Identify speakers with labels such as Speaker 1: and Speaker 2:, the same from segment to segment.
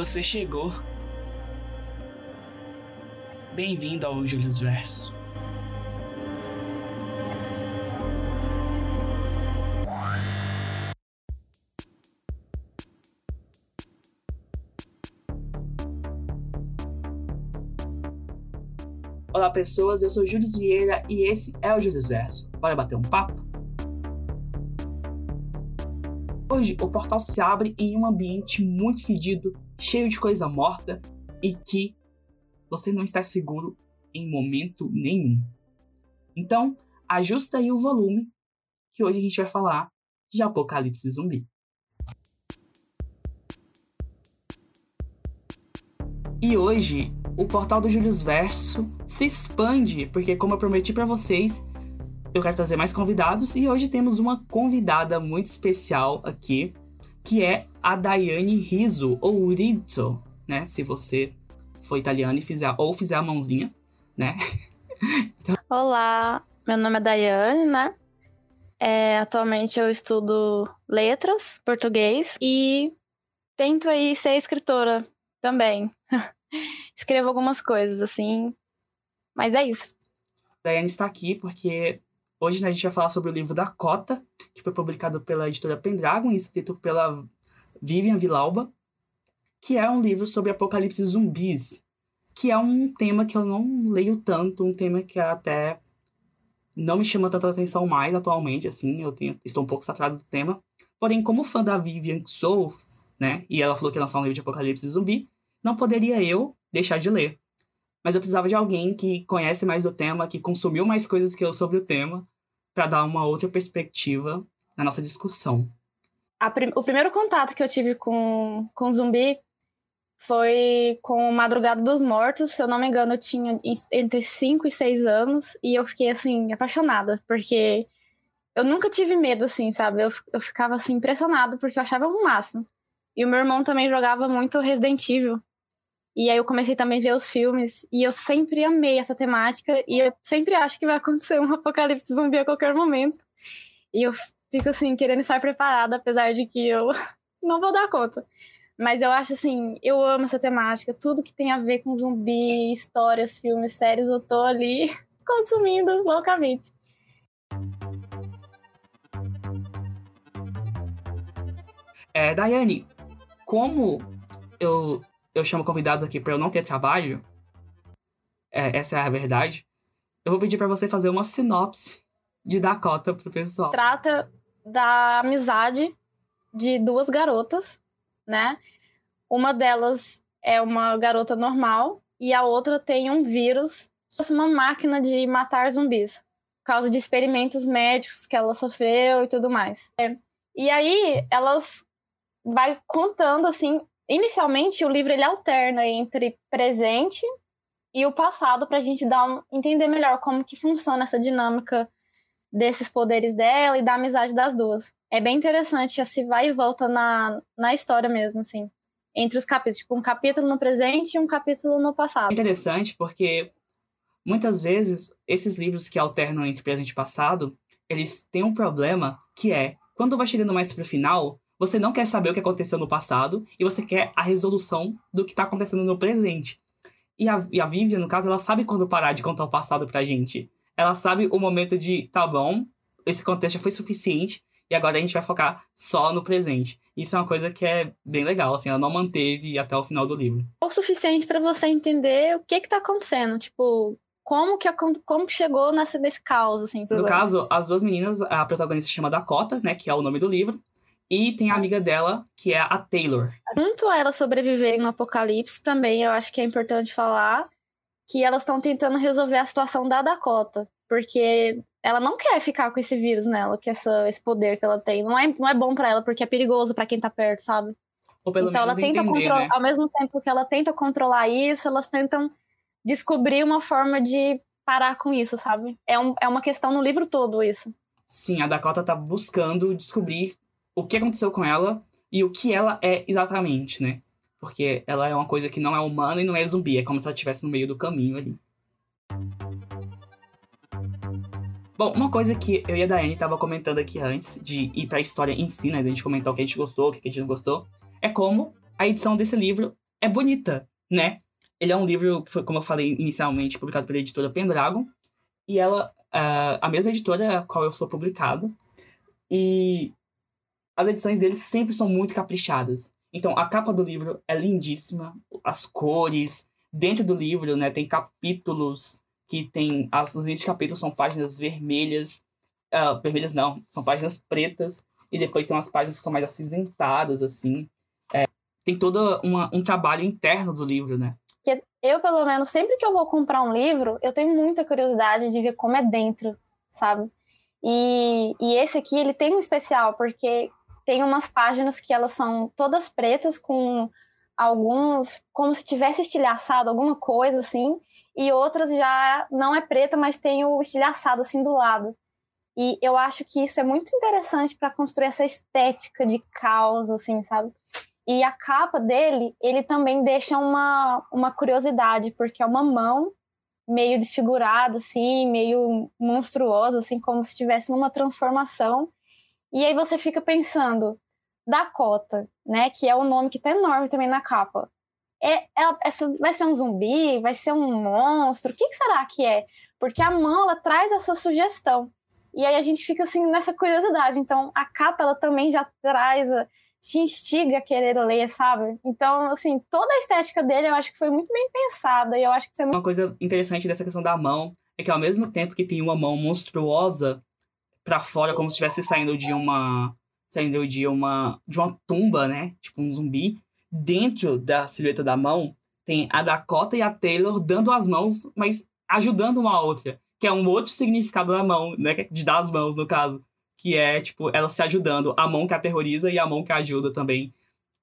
Speaker 1: Você chegou. Bem-vindo ao Julius Verso. Olá pessoas, eu sou Júlio Vieira e esse é o Júlio Verso. Bora bater um papo? Hoje o portal se abre em um ambiente muito fedido, cheio de coisa morta e que você não está seguro em momento nenhum. Então, ajusta aí o volume, que hoje a gente vai falar de Apocalipse Zumbi. E hoje o portal do Julius Verso se expande, porque como eu prometi para vocês, eu quero trazer mais convidados e hoje temos uma convidada muito especial aqui, que é a Daiane Riso, ou Rizzo, né? Se você for italiano e fizer, ou fizer a mãozinha, né?
Speaker 2: então... Olá, meu nome é Daiane, né? É, atualmente eu estudo letras, português e tento aí ser escritora também. escrevo algumas coisas, assim. Mas é isso.
Speaker 1: Daiane está aqui porque hoje a gente vai falar sobre o livro da Cota, que foi publicado pela editora Pendragon e escrito pela Vivian Vilauba, que é um livro sobre apocalipse zumbis, que é um tema que eu não leio tanto, um tema que até não me chama tanta atenção mais atualmente, assim, eu tenho, estou um pouco saturado do tema. Porém, como fã da Vivian que sou, né, e ela falou que ia lançar um livro de apocalipse zumbi, não poderia eu deixar de ler. Mas eu precisava de alguém que conhece mais do tema, que consumiu mais coisas que eu sobre o tema, para dar uma outra perspectiva na nossa discussão.
Speaker 2: Prim o primeiro contato que eu tive com, com zumbi foi com Madrugada dos Mortos. Se eu não me engano, eu tinha entre 5 e 6 anos e eu fiquei, assim, apaixonada, porque eu nunca tive medo, assim, sabe? Eu, eu ficava, assim, impressionado porque eu achava o máximo. E o meu irmão também jogava muito Resident Evil. E aí eu comecei também a ver os filmes e eu sempre amei essa temática e eu sempre acho que vai acontecer um apocalipse zumbi a qualquer momento. E eu fico assim querendo estar preparada, apesar de que eu não vou dar conta. Mas eu acho assim, eu amo essa temática, tudo que tem a ver com zumbi, histórias, filmes, séries, eu tô ali consumindo loucamente.
Speaker 1: É, Daiane, como eu eu chamo convidados aqui para eu não ter trabalho, é, essa é a verdade, eu vou pedir para você fazer uma sinopse de Dakota pro pessoal.
Speaker 2: Trata da amizade de duas garotas, né? Uma delas é uma garota normal e a outra tem um vírus, fosse uma máquina de matar zumbis, por causa de experimentos médicos que ela sofreu e tudo mais. É. E aí elas vai contando assim Inicialmente, o livro ele alterna entre presente e o passado para a gente dar um, entender melhor como que funciona essa dinâmica desses poderes dela e da amizade das duas. É bem interessante esse vai e volta na, na história mesmo, assim. Entre os capítulos, tipo, um capítulo no presente e um capítulo no passado.
Speaker 1: É interessante porque muitas vezes esses livros que alternam entre presente e passado, eles têm um problema que é, quando vai chegando mais pro final, você não quer saber o que aconteceu no passado e você quer a resolução do que está acontecendo no presente. E a, e a Vivian, no caso, ela sabe quando parar de contar o passado pra gente. Ela sabe o momento de, tá bom, esse contexto já foi suficiente e agora a gente vai focar só no presente. Isso é uma coisa que é bem legal, assim, ela não manteve até o final do livro.
Speaker 2: O suficiente para você entender o que que tá acontecendo, tipo, como que, como que chegou nesse, nesse caos, assim.
Speaker 1: No caso, as duas meninas, a protagonista se chama Dakota, né, que é o nome do livro, e tem a amiga dela, que é a Taylor.
Speaker 2: Junto a elas sobreviverem no apocalipse, também eu acho que é importante falar que elas estão tentando resolver a situação da Dakota. Porque ela não quer ficar com esse vírus nela, que essa, esse poder que ela tem. Não é, não é bom para ela, porque é perigoso para quem tá perto, sabe? então ela tenta controlar, né? ao mesmo tempo que ela tenta controlar isso, elas tentam descobrir uma forma de parar com isso, sabe? É, um, é uma questão no livro todo isso.
Speaker 1: Sim, a Dakota tá buscando descobrir o que aconteceu com ela e o que ela é exatamente, né? Porque ela é uma coisa que não é humana e não é zumbi, é como se ela estivesse no meio do caminho ali. Bom, uma coisa que eu e a Daiane tava comentando aqui antes de ir pra história em si, né? De a gente comentar o que a gente gostou, o que a gente não gostou, é como a edição desse livro é bonita, né? Ele é um livro como eu falei inicialmente, publicado pela editora Pendragon. E ela, uh, a mesma editora a qual eu sou publicado. E as edições deles sempre são muito caprichadas. Então, a capa do livro é lindíssima, as cores. Dentro do livro, né, tem capítulos que tem. As, os capítulos são páginas vermelhas. Uh, vermelhas não, são páginas pretas. E depois tem umas páginas que são mais acinzentadas, assim. É, tem todo uma, um trabalho interno do livro, né?
Speaker 2: Eu, pelo menos, sempre que eu vou comprar um livro, eu tenho muita curiosidade de ver como é dentro, sabe? E, e esse aqui, ele tem um especial, porque tem umas páginas que elas são todas pretas, com alguns, como se tivesse estilhaçado alguma coisa, assim, e outras já não é preta, mas tem o estilhaçado, assim, do lado. E eu acho que isso é muito interessante para construir essa estética de caos, assim, sabe? E a capa dele, ele também deixa uma, uma curiosidade, porque é uma mão meio desfigurada, assim, meio monstruosa, assim, como se estivesse numa transformação. E aí você fica pensando, Dakota, né, que é o nome que tá enorme também na capa. É, é, essa vai ser um zumbi? Vai ser um monstro? O que, que será que é? Porque a mão, ela traz essa sugestão. E aí a gente fica assim nessa curiosidade. Então a capa ela também já traz, te instiga a querer ler, sabe? Então, assim, toda a estética dele eu acho que foi muito bem pensada. E eu acho que
Speaker 1: você... Uma coisa interessante dessa questão da mão é que ao mesmo tempo que tem uma mão monstruosa para fora, como se estivesse saindo de uma. saindo de uma. de uma tumba, né? Tipo um zumbi. Dentro da silhueta da mão, tem a Dakota e a Taylor dando as mãos, mas ajudando uma a outra que é um outro significado da mão, né? De dar as mãos, no caso. Que é, tipo, elas se ajudando. A mão que aterroriza e a mão que ajuda também.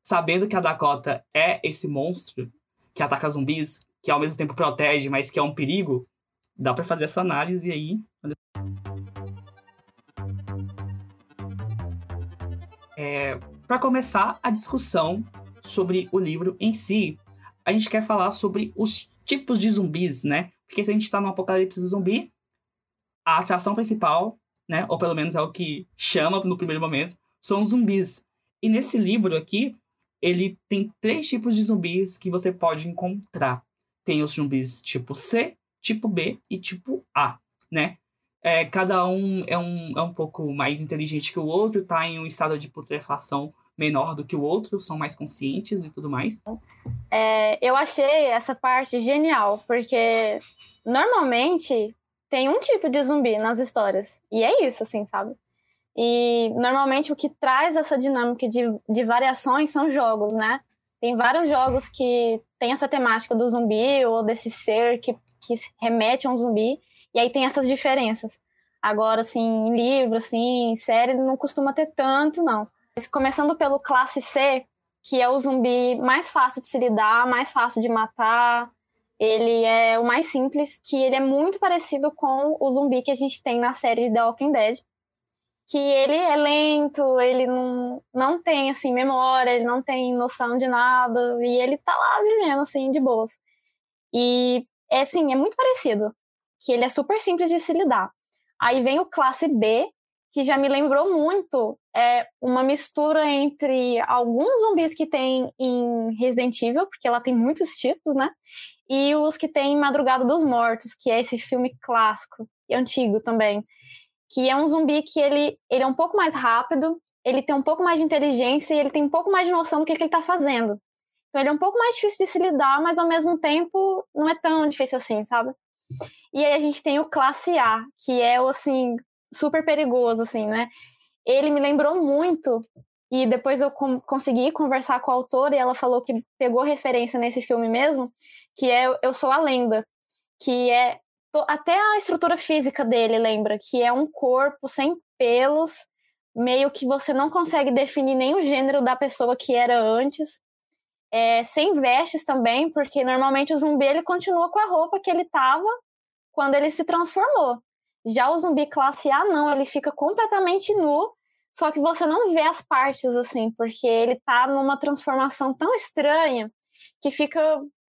Speaker 1: Sabendo que a Dakota é esse monstro que ataca zumbis, que ao mesmo tempo protege, mas que é um perigo, dá para fazer essa análise aí. É, para começar a discussão sobre o livro em si, a gente quer falar sobre os tipos de zumbis, né? Porque se a gente está no apocalipse zumbi, a atração principal, né, ou pelo menos é o que chama no primeiro momento, são os zumbis. E nesse livro aqui, ele tem três tipos de zumbis que você pode encontrar. Tem os zumbis tipo C, tipo B e tipo A, né? É, cada um é, um é um pouco mais inteligente que o outro, tá em um estado de putrefação menor do que o outro, são mais conscientes e tudo mais.
Speaker 2: É, eu achei essa parte genial, porque normalmente tem um tipo de zumbi nas histórias. E é isso, assim, sabe? E normalmente o que traz essa dinâmica de, de variações são jogos, né? Tem vários jogos que tem essa temática do zumbi ou desse ser que, que remete a um zumbi. E aí tem essas diferenças. Agora, assim, em livro, assim, em série, não costuma ter tanto, não. Começando pelo classe C, que é o zumbi mais fácil de se lidar, mais fácil de matar. Ele é o mais simples, que ele é muito parecido com o zumbi que a gente tem na série de The Walking Dead. Que ele é lento, ele não, não tem, assim, memória, ele não tem noção de nada, e ele tá lá vivendo, assim, de boas. E, é assim, é muito parecido. Que ele é super simples de se lidar. Aí vem o classe B, que já me lembrou muito é uma mistura entre alguns zumbis que tem em Resident Evil, porque ela tem muitos tipos, né? E os que tem em Madrugada dos Mortos, que é esse filme clássico e antigo também, que é um zumbi que ele, ele é um pouco mais rápido, ele tem um pouco mais de inteligência e ele tem um pouco mais de noção do que, que ele está fazendo. Então ele é um pouco mais difícil de se lidar, mas ao mesmo tempo não é tão difícil assim, sabe? E aí a gente tem o classe A, que é o assim super perigoso, assim, né? Ele me lembrou muito, e depois eu consegui conversar com a autora e ela falou que pegou referência nesse filme mesmo, que é Eu Sou a Lenda, que é até a estrutura física dele lembra, que é um corpo sem pelos, meio que você não consegue definir nem o gênero da pessoa que era antes. É, sem vestes também, porque normalmente o zumbi ele continua com a roupa que ele tava quando ele se transformou. Já o zumbi classe A, não, ele fica completamente nu, só que você não vê as partes assim, porque ele tá numa transformação tão estranha que fica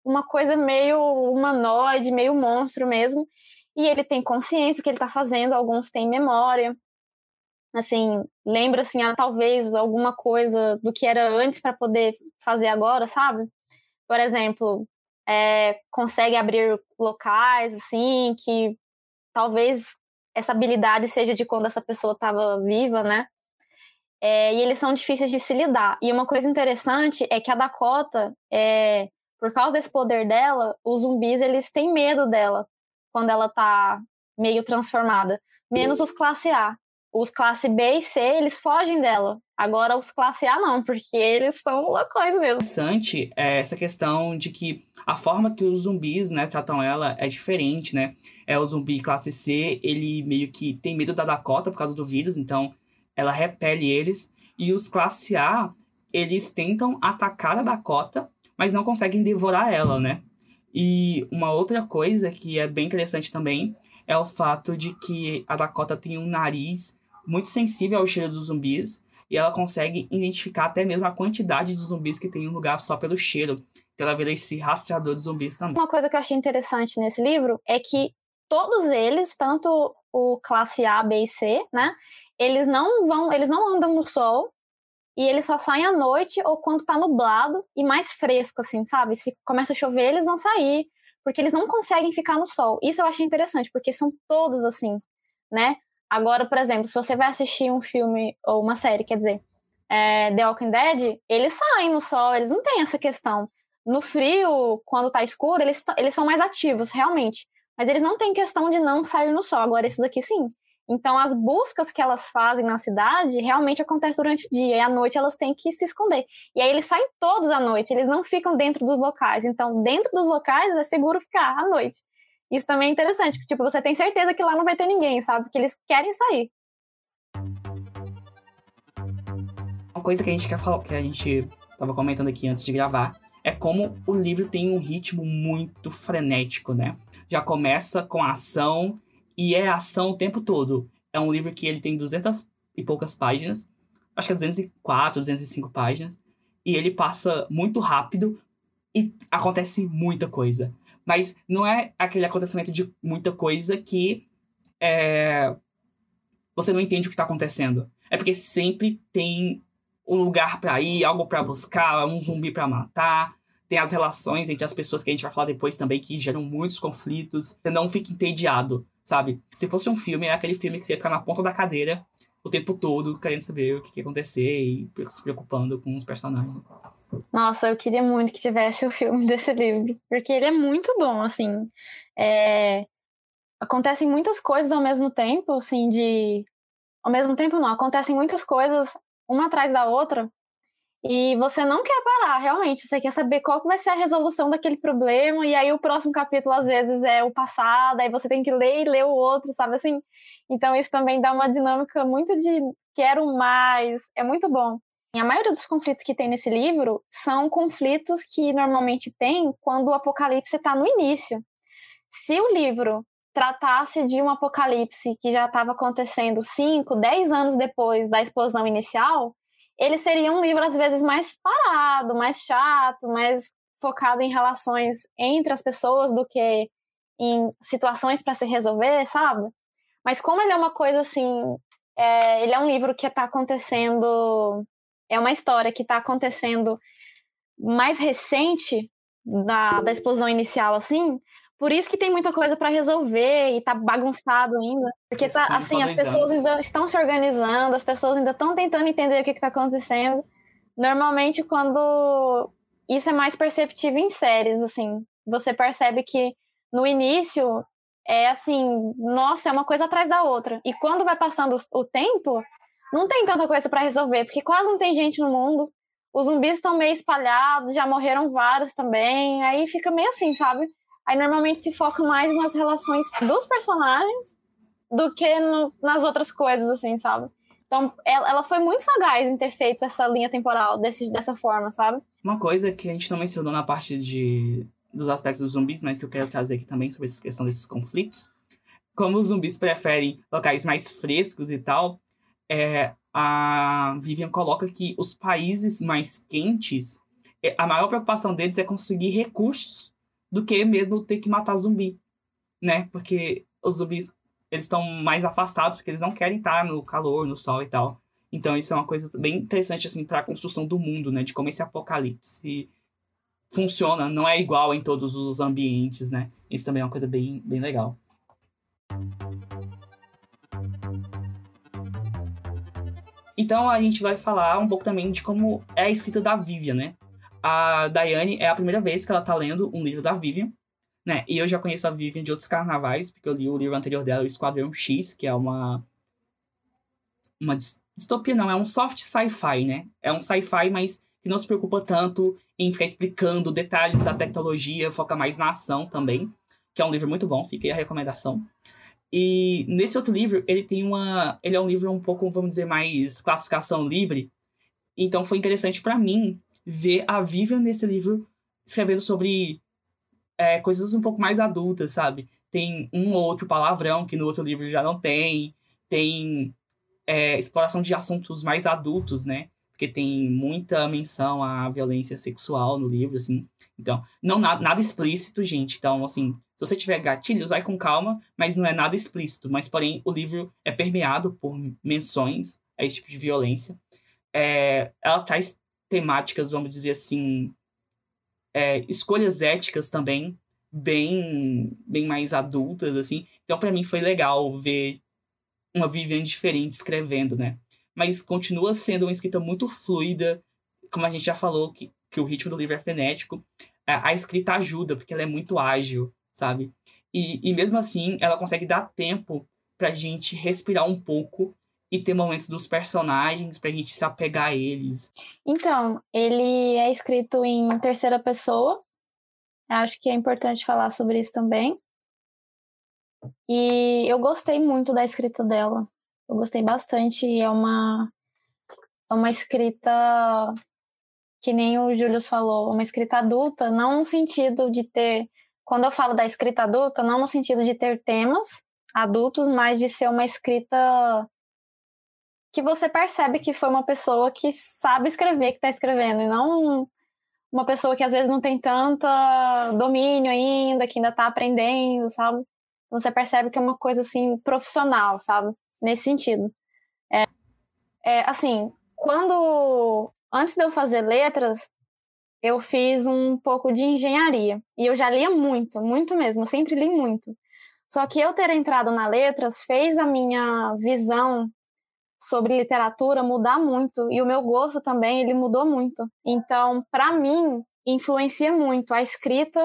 Speaker 2: uma coisa meio humanoide, meio monstro mesmo. E ele tem consciência do que ele tá fazendo, alguns têm memória. Assim, lembra assim, ah, talvez alguma coisa do que era antes para poder fazer agora, sabe? por exemplo, é, consegue abrir locais, assim, que talvez essa habilidade seja de quando essa pessoa estava viva, né? É, e eles são difíceis de se lidar. E uma coisa interessante é que a Dakota, é, por causa desse poder dela, os zumbis eles têm medo dela quando ela tá meio transformada. Menos os classe A. Os classe B e C, eles fogem dela. Agora os classe A não, porque eles são loucões mesmo.
Speaker 1: Interessante é essa questão de que a forma que os zumbis, né, tratam ela é diferente, né? É o zumbi classe C, ele meio que tem medo da Dakota por causa do vírus, então ela repele eles. E os classe A, eles tentam atacar a Dakota, mas não conseguem devorar ela, né? E uma outra coisa que é bem interessante também é o fato de que a Dakota tem um nariz muito sensível ao cheiro dos zumbis e ela consegue identificar até mesmo a quantidade de zumbis que tem um lugar só pelo cheiro. Então ela vira esse rastreador de zumbis também.
Speaker 2: Uma coisa que eu achei interessante nesse livro é que todos eles, tanto o classe A, B e C, né? Eles não vão, eles não andam no sol e eles só saem à noite ou quando tá nublado e mais fresco, assim, sabe? Se começa a chover, eles vão sair, porque eles não conseguem ficar no sol. Isso eu achei interessante, porque são todos assim, né? Agora, por exemplo, se você vai assistir um filme ou uma série, quer dizer, é, The Walking Dead, eles saem no sol, eles não têm essa questão. No frio, quando tá escuro, eles, eles são mais ativos, realmente. Mas eles não têm questão de não sair no sol. Agora, esses aqui sim. Então, as buscas que elas fazem na cidade realmente acontecem durante o dia. E à noite elas têm que se esconder. E aí eles saem todos à noite, eles não ficam dentro dos locais. Então, dentro dos locais é seguro ficar à noite. Isso também é interessante, porque tipo, você tem certeza que lá não vai ter ninguém, sabe? Porque eles querem sair.
Speaker 1: Uma coisa que a gente quer falar, que a gente tava comentando aqui antes de gravar, é como o livro tem um ritmo muito frenético, né? Já começa com a ação e é ação o tempo todo. É um livro que ele tem 200 e poucas páginas, acho que é 204, 205 páginas, e ele passa muito rápido e acontece muita coisa. Mas não é aquele acontecimento de muita coisa que é, você não entende o que está acontecendo. É porque sempre tem um lugar para ir, algo para buscar, um zumbi para matar. Tem as relações entre as pessoas que a gente vai falar depois também, que geram muitos conflitos. Você não fica entediado, sabe? Se fosse um filme, é aquele filme que você ia ficar na ponta da cadeira o tempo todo, querendo saber o que ia acontecer e se preocupando com os personagens.
Speaker 2: Nossa, eu queria muito que tivesse o filme desse livro, porque ele é muito bom, assim. É... Acontecem muitas coisas ao mesmo tempo, assim, de. Ao mesmo tempo, não, acontecem muitas coisas uma atrás da outra, e você não quer parar, realmente. Você quer saber qual vai ser a resolução daquele problema, e aí o próximo capítulo, às vezes, é o passado, aí você tem que ler e ler o outro, sabe assim? Então, isso também dá uma dinâmica muito de quero mais, é muito bom. A maioria dos conflitos que tem nesse livro são conflitos que normalmente tem quando o apocalipse está no início. Se o livro tratasse de um apocalipse que já estava acontecendo 5, 10 anos depois da explosão inicial, ele seria um livro às vezes mais parado, mais chato, mais focado em relações entre as pessoas do que em situações para se resolver, sabe? Mas como ele é uma coisa assim, é, ele é um livro que está acontecendo é uma história que está acontecendo mais recente da, da explosão inicial, assim. Por isso que tem muita coisa para resolver e tá bagunçado ainda. Porque tá, Sim, assim, as pessoas anos. ainda estão se organizando, as pessoas ainda estão tentando entender o que está acontecendo. Normalmente, quando isso é mais perceptível em séries, assim, você percebe que no início é assim, nossa, é uma coisa atrás da outra. E quando vai passando o tempo, não tem tanta coisa para resolver, porque quase não tem gente no mundo. Os zumbis estão meio espalhados, já morreram vários também. Aí fica meio assim, sabe? Aí normalmente se foca mais nas relações dos personagens do que no, nas outras coisas, assim, sabe? Então, ela, ela, foi muito sagaz em ter feito essa linha temporal desse, dessa forma, sabe?
Speaker 1: Uma coisa que a gente não mencionou na parte de, dos aspectos dos zumbis, mas que eu quero trazer aqui também sobre essa questão desses conflitos. Como os zumbis preferem locais mais frescos e tal, é, a Vivian coloca que os países mais quentes, é, a maior preocupação deles é conseguir recursos do que mesmo ter que matar zumbi, né? Porque os zumbis, eles estão mais afastados, porque eles não querem estar no calor, no sol e tal. Então isso é uma coisa bem interessante, assim, para a construção do mundo, né? De como esse apocalipse funciona, não é igual em todos os ambientes, né? Isso também é uma coisa bem, bem legal. Então a gente vai falar um pouco também de como é a escrita da Vivian, né? A Daiane é a primeira vez que ela tá lendo um livro da Vivian, né? E eu já conheço a Vivian de outros carnavais, porque eu li o livro anterior dela, o Esquadrão X, que é uma uma distopia não, é um soft sci-fi, né? É um sci-fi, mas que não se preocupa tanto em ficar explicando detalhes da tecnologia, foca mais na ação também, que é um livro muito bom, aí a recomendação. E nesse outro livro, ele tem uma. Ele é um livro um pouco, vamos dizer, mais classificação livre. Então foi interessante para mim ver a Vivian nesse livro escrevendo sobre é, coisas um pouco mais adultas, sabe? Tem um ou outro palavrão que no outro livro já não tem. Tem é, exploração de assuntos mais adultos, né? Porque tem muita menção à violência sexual no livro, assim. Então, não nada, nada explícito, gente. Então, assim, se você tiver gatilhos, vai com calma, mas não é nada explícito. Mas, porém, o livro é permeado por menções a esse tipo de violência. É, ela traz temáticas, vamos dizer assim, é, escolhas éticas também, bem, bem mais adultas, assim. Então, para mim, foi legal ver uma Vivian diferente escrevendo, né? Mas continua sendo uma escrita muito fluida, como a gente já falou, que, que o ritmo do livro é frenético. A, a escrita ajuda, porque ela é muito ágil sabe? E, e mesmo assim, ela consegue dar tempo pra gente respirar um pouco e ter momentos dos personagens pra gente se apegar a eles.
Speaker 2: Então, ele é escrito em terceira pessoa. Acho que é importante falar sobre isso também. E eu gostei muito da escrita dela. Eu gostei bastante. É uma, é uma escrita que nem o Júlio falou, uma escrita adulta, não no sentido de ter quando eu falo da escrita adulta, não no sentido de ter temas adultos, mas de ser uma escrita que você percebe que foi uma pessoa que sabe escrever, que está escrevendo, e não uma pessoa que às vezes não tem tanto domínio ainda, que ainda está aprendendo, sabe? Então, você percebe que é uma coisa assim profissional, sabe? Nesse sentido. É, é, assim, quando antes de eu fazer letras, eu fiz um pouco de engenharia. E eu já lia muito, muito mesmo, eu sempre li muito. Só que eu ter entrado na letras fez a minha visão sobre literatura mudar muito e o meu gosto também ele mudou muito. Então, para mim, influencia muito a escrita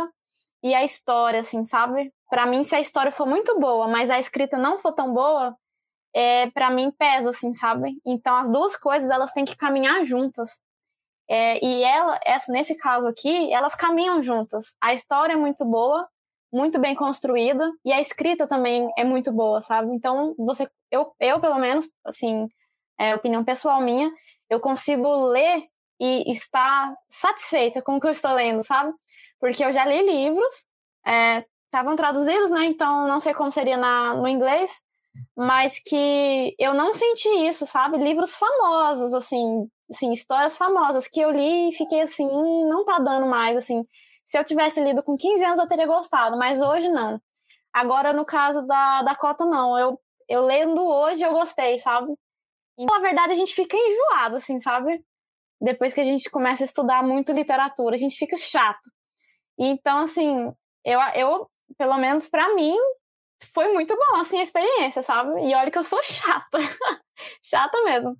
Speaker 2: e a história, assim, sabe? Para mim, se a história for muito boa, mas a escrita não for tão boa, é, para mim pesa, assim, sabe? Então, as duas coisas elas têm que caminhar juntas. É, e ela, essa, nesse caso aqui, elas caminham juntas. A história é muito boa, muito bem construída, e a escrita também é muito boa, sabe? Então, você, eu, eu pelo menos, assim, é opinião pessoal minha, eu consigo ler e estar satisfeita com o que eu estou lendo, sabe? Porque eu já li livros, estavam é, traduzidos, né? Então, não sei como seria na, no inglês, mas que eu não senti isso, sabe? Livros famosos, assim, assim, histórias famosas que eu li e fiquei assim, hum, não tá dando mais, assim. Se eu tivesse lido com 15 anos eu teria gostado, mas hoje não. Agora, no caso da, da Cota, não. Eu, eu lendo hoje eu gostei, sabe? Então, na verdade, a gente fica enjoado, assim, sabe? Depois que a gente começa a estudar muito literatura, a gente fica chato. Então, assim, eu, eu pelo menos para mim, foi muito bom, assim, a experiência, sabe? E olha que eu sou chata. chata mesmo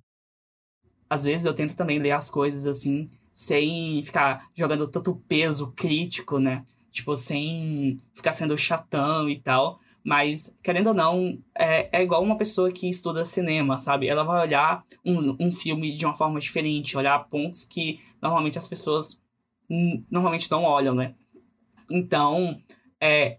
Speaker 1: às vezes eu tento também ler as coisas assim, sem ficar jogando tanto peso crítico, né? Tipo, sem ficar sendo chatão e tal. Mas, querendo ou não, é, é igual uma pessoa que estuda cinema, sabe? Ela vai olhar um, um filme de uma forma diferente, olhar pontos que normalmente as pessoas normalmente não olham, né? Então, é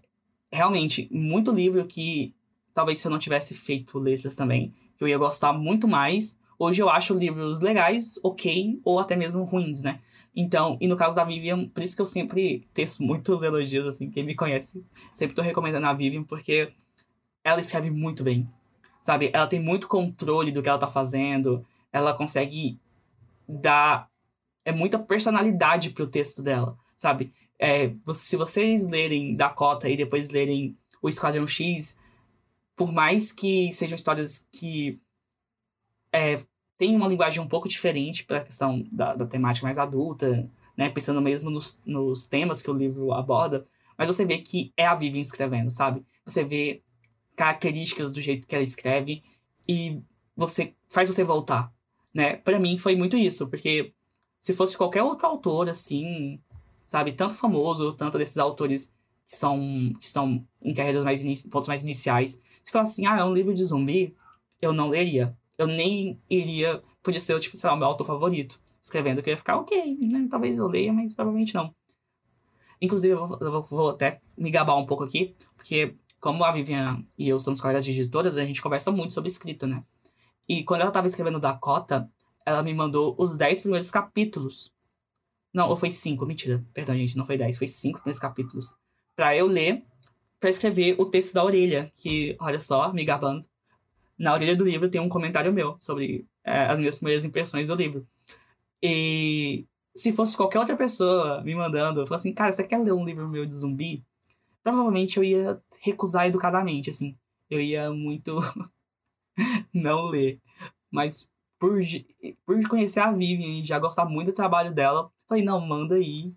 Speaker 1: realmente muito livro que talvez se eu não tivesse feito letras também, eu ia gostar muito mais Hoje eu acho livros legais, ok, ou até mesmo ruins, né? Então, e no caso da Vivian, por isso que eu sempre teço muitos elogios, assim, quem me conhece, sempre tô recomendando a Vivian, porque ela escreve muito bem, sabe? Ela tem muito controle do que ela tá fazendo, ela consegue dar é muita personalidade pro texto dela, sabe? É, se vocês lerem Dakota e depois lerem o Esquadrão X, por mais que sejam histórias que é, tem uma linguagem um pouco diferente para a questão da, da temática mais adulta, né? Pensando mesmo nos, nos temas que o livro aborda, mas você vê que é a Vivian escrevendo, sabe? Você vê características do jeito que ela escreve e você faz você voltar, né? Para mim foi muito isso, porque se fosse qualquer outro autor assim, sabe, tanto famoso, tanto desses autores que são que estão em carreiras mais pontos mais iniciais, se fosse assim, ah, é um livro de zumbi, eu não leria. Eu nem iria, podia ser, tipo, sei lá, o meu autor favorito escrevendo, que eu ia ficar, ok, né? Talvez eu leia, mas provavelmente não. Inclusive, eu vou, eu vou até me gabar um pouco aqui, porque como a Vivian e eu somos colegas de editoras, a gente conversa muito sobre escrita, né? E quando ela estava escrevendo Dakota, ela me mandou os 10 primeiros capítulos. Não, ou foi 5, mentira. Perdão, gente, não foi 10, foi 5 primeiros capítulos. Pra eu ler, pra escrever o texto da orelha, que, olha só, me gabando. Na orelha do livro tem um comentário meu sobre é, as minhas primeiras impressões do livro. E se fosse qualquer outra pessoa me mandando, eu assim, cara, você quer ler um livro meu de zumbi? Provavelmente eu ia recusar educadamente, assim. Eu ia muito não ler. Mas por, por conhecer a Vivian e já gostar muito do trabalho dela, falei, não, manda aí.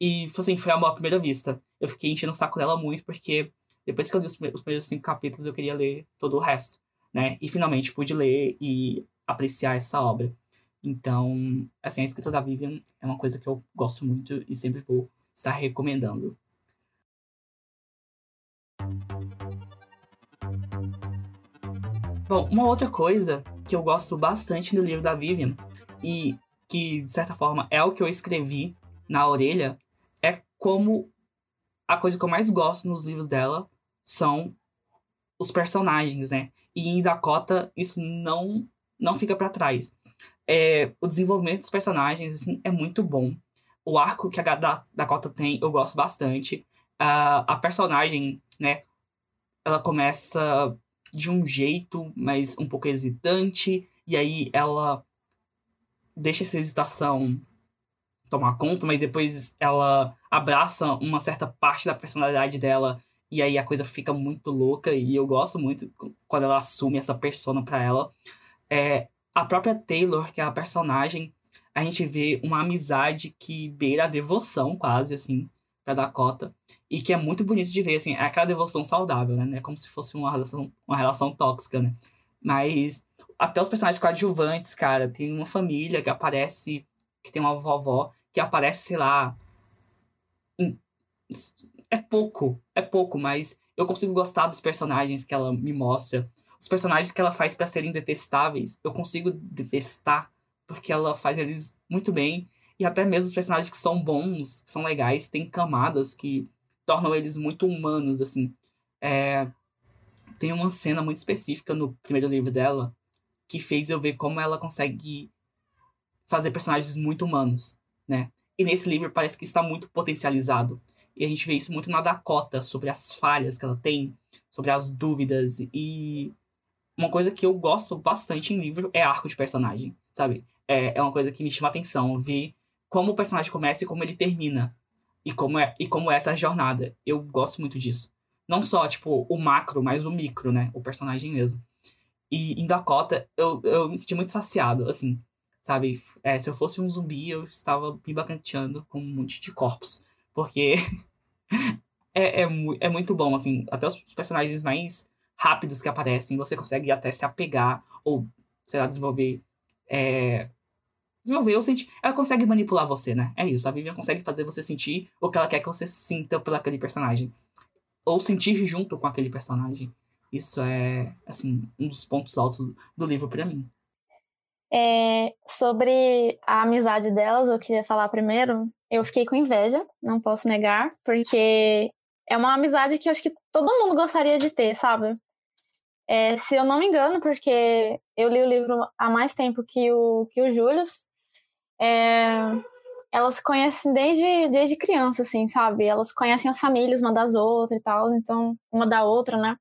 Speaker 1: E assim, foi amor à primeira vista. Eu fiquei enchendo o saco dela muito, porque depois que eu li os primeiros cinco capítulos, eu queria ler todo o resto, né? E finalmente pude ler e apreciar essa obra. Então, assim, a escrita da Vivian é uma coisa que eu gosto muito e sempre vou estar recomendando. Bom, uma outra coisa que eu gosto bastante do livro da Vivian e que, de certa forma, é o que eu escrevi na orelha, é como a coisa que eu mais gosto nos livros dela são os personagens, né? E em Dakota isso não não fica para trás. É, o desenvolvimento dos personagens assim, é muito bom. O arco que a Dakota tem, eu gosto bastante. Uh, a personagem, né? Ela começa de um jeito, mas um pouco hesitante. E aí ela deixa essa hesitação tomar conta, mas depois ela abraça uma certa parte da personalidade dela. E aí a coisa fica muito louca. E eu gosto muito quando ela assume essa persona para ela. É, a própria Taylor, que é a personagem, a gente vê uma amizade que beira a devoção, quase, assim, pra Dakota. E que é muito bonito de ver, assim, é aquela devoção saudável, né? É como se fosse uma relação, uma relação tóxica, né? Mas até os personagens coadjuvantes, cara, tem uma família que aparece, que tem uma vovó, que aparece, sei lá. Em... É pouco, é pouco, mas eu consigo gostar dos personagens que ela me mostra os personagens que ela faz para serem detestáveis, eu consigo detestar porque ela faz eles muito bem. E até mesmo os personagens que são bons, que são legais, têm camadas que tornam eles muito humanos, assim. É... Tem uma cena muito específica no primeiro livro dela que fez eu ver como ela consegue fazer personagens muito humanos, né? E nesse livro parece que está muito potencializado. E a gente vê isso muito na Dakota, sobre as falhas que ela tem, sobre as dúvidas. E uma coisa que eu gosto bastante em livro é arco de personagem, sabe? É, é uma coisa que me chama atenção, ver como o personagem começa e como ele termina. E como é, e como é essa jornada. Eu gosto muito disso. Não só, tipo, o macro, mas o micro, né? O personagem mesmo. E em Dakota, eu, eu me senti muito saciado, assim, sabe? É, se eu fosse um zumbi, eu estava me bacanteando com um monte de corpos. Porque é, é, é muito bom, assim. Até os personagens mais rápidos que aparecem, você consegue até se apegar ou, sei lá, desenvolver. É... Desenvolver ou sentir. Ela consegue manipular você, né? É isso. A Vivian consegue fazer você sentir o que ela quer que você sinta por aquele personagem. Ou sentir junto com aquele personagem. Isso é, assim, um dos pontos altos do livro para mim.
Speaker 2: É, sobre a amizade delas, eu queria falar primeiro. Eu fiquei com inveja, não posso negar, porque é uma amizade que eu acho que todo mundo gostaria de ter, sabe? É, se eu não me engano, porque eu li o livro há mais tempo que o, que o Júlio, é, elas se conhecem desde, desde criança, assim, sabe? Elas conhecem as famílias uma das outras e tal, então, uma da outra, né?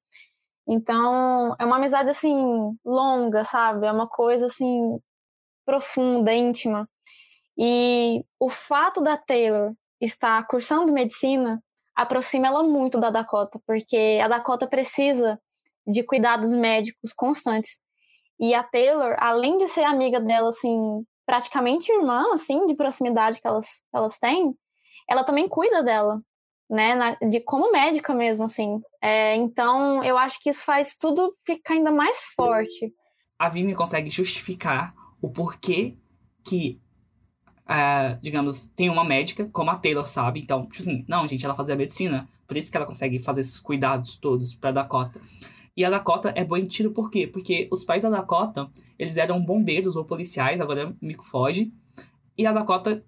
Speaker 2: Então, é uma amizade, assim, longa, sabe? É uma coisa, assim, profunda, íntima. E o fato da Taylor estar cursando medicina aproxima ela muito da Dakota, porque a Dakota precisa de cuidados médicos constantes. E a Taylor, além de ser amiga dela, assim, praticamente irmã, assim, de proximidade que elas, elas têm, ela também cuida dela, né? Na, de como médica mesmo, assim. É, então, eu acho que isso faz tudo ficar ainda mais forte.
Speaker 1: A Vime consegue justificar o porquê que, uh, digamos, tem uma médica, como a Taylor sabe. Então, tipo assim, não, gente, ela fazia medicina, por isso que ela consegue fazer esses cuidados todos pra Dakota. E a Dakota é boa em tiro por quê? Porque os pais da Dakota, eles eram bombeiros ou policiais, agora me foge. E a Dakota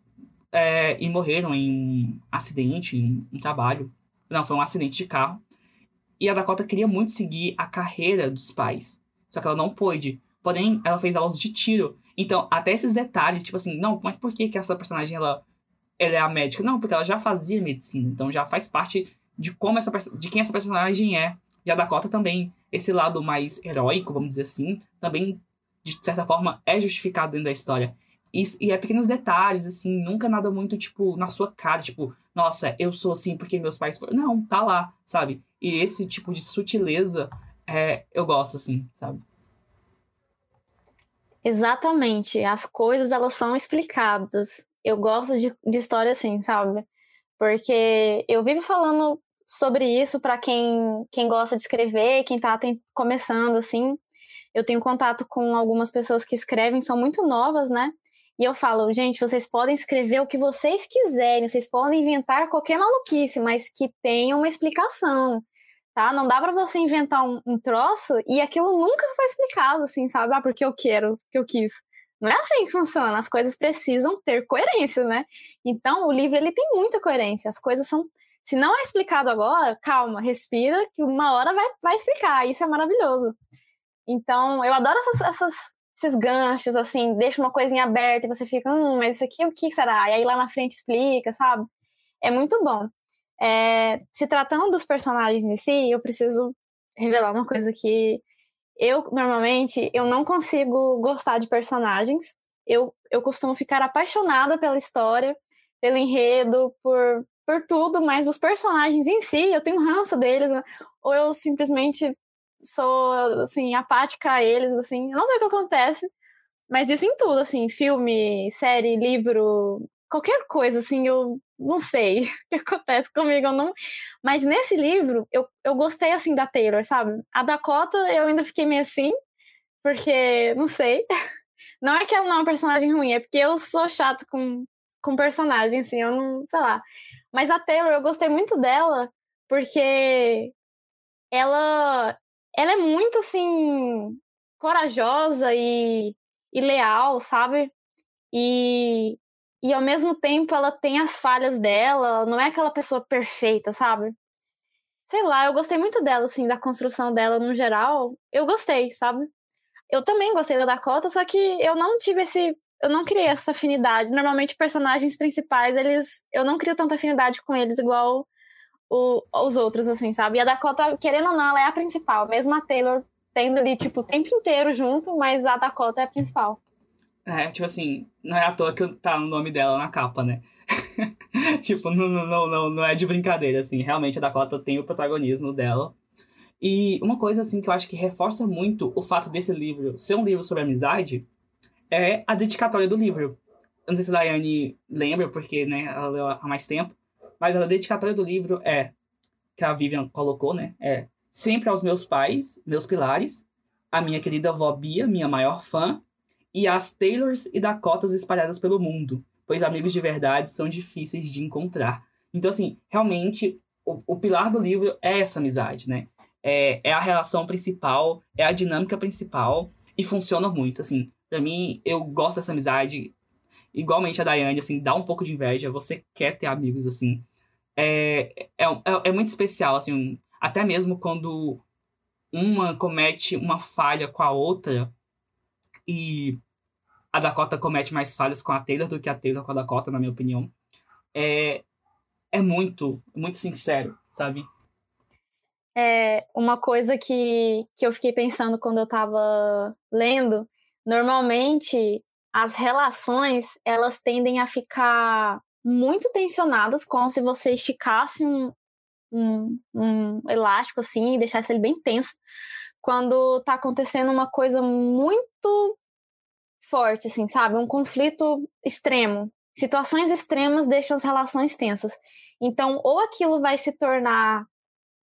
Speaker 1: é, e morreram em um acidente, em um trabalho. Não, foi um acidente de carro. E a Dakota queria muito seguir a carreira dos pais. Só que ela não pôde. Porém, ela fez aulas de tiro. Então, até esses detalhes, tipo assim, não, mas por que, que essa personagem ela, ela é a médica? Não, porque ela já fazia medicina. Então já faz parte de como essa de quem essa personagem é. E a Dakota também esse lado mais heróico, vamos dizer assim, também, de certa forma, é justificado dentro da história. E, e é pequenos detalhes, assim, nunca nada muito, tipo, na sua cara, tipo, nossa, eu sou assim porque meus pais foram. Não, tá lá, sabe? E esse tipo de sutileza, é, eu gosto, assim, sabe?
Speaker 2: Exatamente. As coisas, elas são explicadas. Eu gosto de, de história assim, sabe? Porque eu vivo falando sobre isso para quem, quem gosta de escrever, quem está começando assim. Eu tenho contato com algumas pessoas que escrevem, são muito novas, né? E eu falo, gente, vocês podem escrever o que vocês quiserem, vocês podem inventar qualquer maluquice, mas que tenha uma explicação, tá? Não dá para você inventar um, um, troço e aquilo nunca foi explicado, assim, sabe? Ah, porque eu quero, porque eu quis. Não é assim que funciona, as coisas precisam ter coerência, né? Então, o livro, ele tem muita coerência, as coisas são se não é explicado agora, calma, respira, que uma hora vai, vai explicar. Isso é maravilhoso. Então, eu adoro essas, essas, esses ganchos, assim, deixa uma coisinha aberta e você fica, hum, mas isso aqui o que será? E aí lá na frente explica, sabe? É muito bom. É, se tratando dos personagens em si, eu preciso revelar uma coisa que eu, normalmente, eu não consigo gostar de personagens. Eu, eu costumo ficar apaixonada pela história, pelo enredo, por por tudo, mas os personagens em si, eu tenho ranço deles, ou eu simplesmente sou, assim, apática a eles, assim, eu não sei o que acontece, mas isso em tudo, assim, filme, série, livro, qualquer coisa, assim, eu não sei o que acontece comigo, eu não... Mas nesse livro, eu, eu gostei, assim, da Taylor, sabe? A Dakota, eu ainda fiquei meio assim, porque, não sei, não é que ela não é um personagem ruim, é porque eu sou chato com, com personagem, assim, eu não, sei lá. Mas a Taylor, eu gostei muito dela, porque ela, ela é muito, assim, corajosa e, e leal, sabe? E, e ao mesmo tempo ela tem as falhas dela, não é aquela pessoa perfeita, sabe? Sei lá, eu gostei muito dela, assim, da construção dela no geral. Eu gostei, sabe? Eu também gostei da Dakota, só que eu não tive esse eu não criei essa afinidade. Normalmente, personagens principais, eles. Eu não crio tanta afinidade com eles igual o, os outros, assim, sabe? E a Dakota, querendo ou não, ela é a principal. Mesmo a Taylor tendo ali, tipo, o tempo inteiro junto, mas a Dakota é a principal.
Speaker 1: É, tipo assim, não é à toa que tá o nome dela na capa, né? tipo, não, não, não, não é de brincadeira, assim. Realmente a Dakota tem o protagonismo dela. E uma coisa, assim, que eu acho que reforça muito o fato desse livro ser um livro sobre amizade é a dedicatória do livro. Eu não sei se a Daiane lembra, porque né, ela leu há mais tempo, mas a dedicatória do livro é, que a Vivian colocou, né? É sempre aos meus pais, meus pilares, a minha querida avó Bia, minha maior fã, e as Taylors e Dakotas espalhadas pelo mundo, pois amigos de verdade são difíceis de encontrar. Então, assim, realmente, o, o pilar do livro é essa amizade, né? É, é a relação principal, é a dinâmica principal, e funciona muito, assim. Pra mim, eu gosto dessa amizade. Igualmente a Daiane, assim, dá um pouco de inveja. Você quer ter amigos, assim. É, é, é, é muito especial, assim. Até mesmo quando uma comete uma falha com a outra e a Dakota comete mais falhas com a Taylor do que a Taylor com a Dakota, na minha opinião. É, é muito, muito sincero, sabe?
Speaker 2: É uma coisa que, que eu fiquei pensando quando eu tava lendo Normalmente, as relações, elas tendem a ficar muito tensionadas, como se você esticasse um, um, um elástico assim e deixasse ele bem tenso, quando tá acontecendo uma coisa muito forte, assim, sabe? Um conflito extremo. Situações extremas deixam as relações tensas. Então, ou aquilo vai se tornar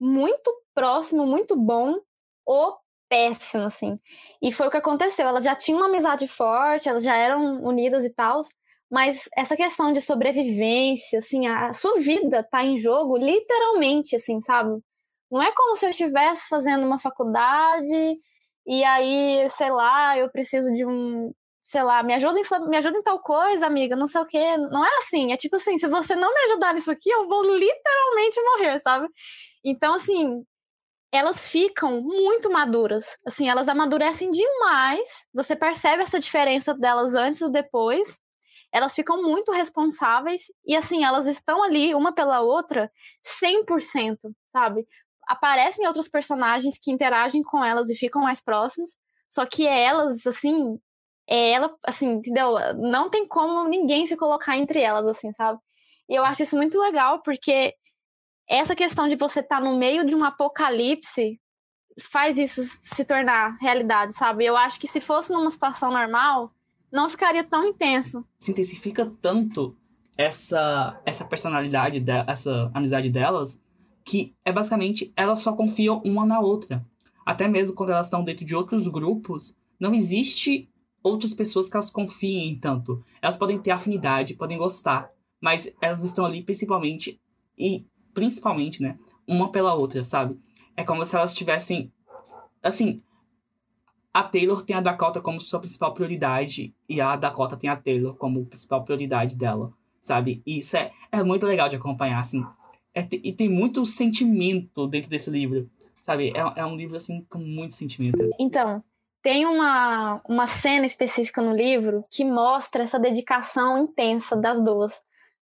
Speaker 2: muito próximo, muito bom, ou péssimo, assim. E foi o que aconteceu. Elas já tinham uma amizade forte, elas já eram unidas e tal, mas essa questão de sobrevivência, assim, a sua vida tá em jogo, literalmente, assim, sabe? Não é como se eu estivesse fazendo uma faculdade e aí, sei lá, eu preciso de um, sei lá, me ajuda em, me ajuda em tal coisa, amiga, não sei o quê. Não é assim, é tipo assim, se você não me ajudar nisso aqui, eu vou literalmente morrer, sabe? Então, assim, elas ficam muito maduras. Assim, elas amadurecem demais. Você percebe essa diferença delas antes e depois elas ficam muito responsáveis e assim, elas estão ali uma pela outra 100%, sabe? Aparecem outros personagens que interagem com elas e ficam mais próximos, só que elas, assim, é ela, assim, entendeu? Não tem como ninguém se colocar entre elas, assim, sabe? E eu acho isso muito legal, porque essa questão de você estar tá no meio de um apocalipse faz isso se tornar realidade, sabe? Eu acho que se fosse numa situação normal, não ficaria tão intenso.
Speaker 1: Se intensifica tanto essa essa personalidade, de, essa amizade delas, que é basicamente elas só confiam uma na outra. Até mesmo quando elas estão dentro de outros grupos, não existe outras pessoas que elas confiem tanto. Elas podem ter afinidade, podem gostar, mas elas estão ali principalmente e principalmente, né, uma pela outra, sabe? É como se elas tivessem assim, a Taylor tem a Dakota como sua principal prioridade e a Dakota tem a Taylor como principal prioridade dela, sabe? E isso é, é muito legal de acompanhar, assim. É, e tem muito sentimento dentro desse livro, sabe? É, é um livro, assim, com muito sentimento.
Speaker 2: Então, tem uma, uma cena específica no livro que mostra essa dedicação intensa das duas.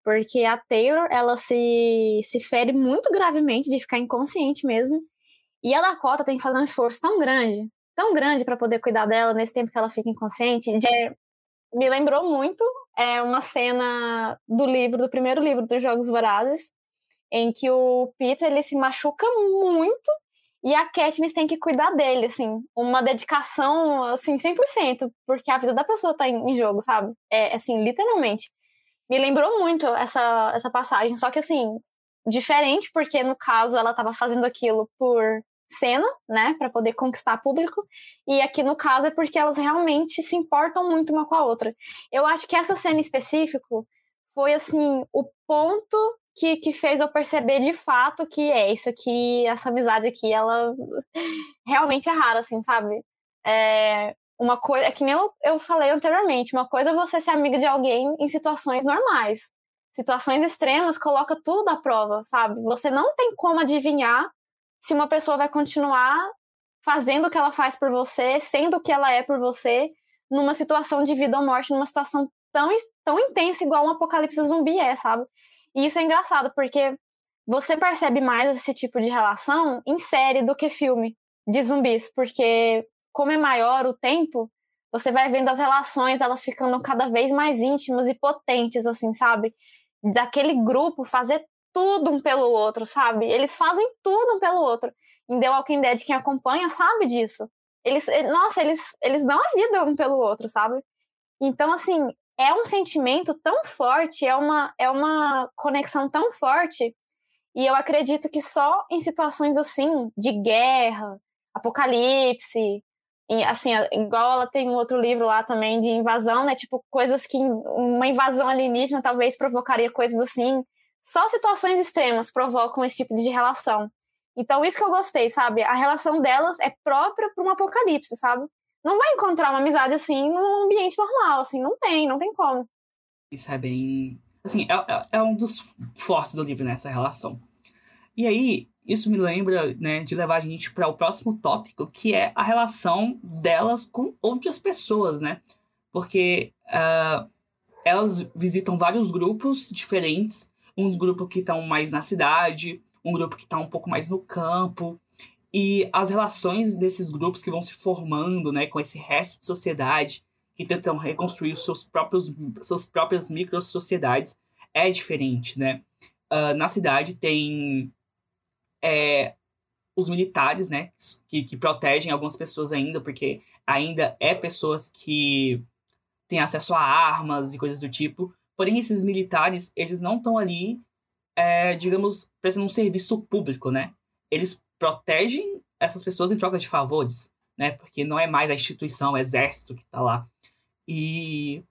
Speaker 2: Porque a Taylor, ela se, se fere muito gravemente de ficar inconsciente mesmo. E a Dakota tem que fazer um esforço tão grande tão grande para poder cuidar dela nesse tempo que ela fica inconsciente. De, me lembrou muito é, uma cena do livro, do primeiro livro dos Jogos Vorazes, em que o Peter ele se machuca muito e a Katniss tem que cuidar dele, assim, uma dedicação, assim, 100%, porque a vida da pessoa tá em, jogo, sabe? É, assim, literalmente. Me lembrou muito essa, essa passagem, só que, assim, diferente, porque no caso ela estava fazendo aquilo por cena, né, para poder conquistar público. E aqui no caso é porque elas realmente se importam muito uma com a outra. Eu acho que essa cena em específico foi assim o ponto que, que fez eu perceber de fato que é isso aqui, essa amizade aqui, ela realmente é rara, assim, sabe? É uma coisa, é que nem eu, eu falei anteriormente, uma coisa é você ser amiga de alguém em situações normais. Situações extremas coloca tudo à prova, sabe? Você não tem como adivinhar se uma pessoa vai continuar fazendo o que ela faz por você, sendo o que ela é por você, numa situação de vida ou morte, numa situação tão, tão intensa igual um apocalipse zumbi é, sabe? E isso é engraçado, porque você percebe mais esse tipo de relação em série do que filme de zumbis, porque como é maior o tempo, você vai vendo as relações, elas ficando cada vez mais íntimas e potentes, assim, sabe? Daquele grupo fazer tudo um pelo outro, sabe? Eles fazem tudo um pelo outro. Em The Walking Dead, quem acompanha sabe disso. Eles, eh, nossa, eles, eles dão a vida um pelo outro, sabe? Então, assim, é um sentimento tão forte, é uma, é uma conexão tão forte. E eu acredito que só em situações assim, de guerra, apocalipse, assim, igual ela tem um outro livro lá também de invasão, né? Tipo, coisas que uma invasão alienígena talvez provocaria coisas assim. Só situações extremas provocam esse tipo de relação. Então, isso que eu gostei, sabe? A relação delas é própria para um apocalipse, sabe? Não vai encontrar uma amizade assim num ambiente normal, assim, não tem, não tem como.
Speaker 1: Isso é bem. Assim, é, é, é um dos fortes do livro nessa relação. E aí, isso me lembra, né, de levar a gente para o próximo tópico, que é a relação delas com outras pessoas, né? Porque uh, elas visitam vários grupos diferentes um grupo que estão mais na cidade, um grupo que está um pouco mais no campo. E as relações desses grupos que vão se formando né, com esse resto de sociedade, que tentam reconstruir seus próprios, suas próprias micro-sociedades, é diferente. Né? Uh, na cidade tem é, os militares né, que, que protegem algumas pessoas ainda, porque ainda é pessoas que têm acesso a armas e coisas do tipo. Porém, esses militares, eles não estão ali, é, digamos, prestando um serviço público, né? Eles protegem essas pessoas em troca de favores, né? Porque não é mais a instituição, o exército que está lá. E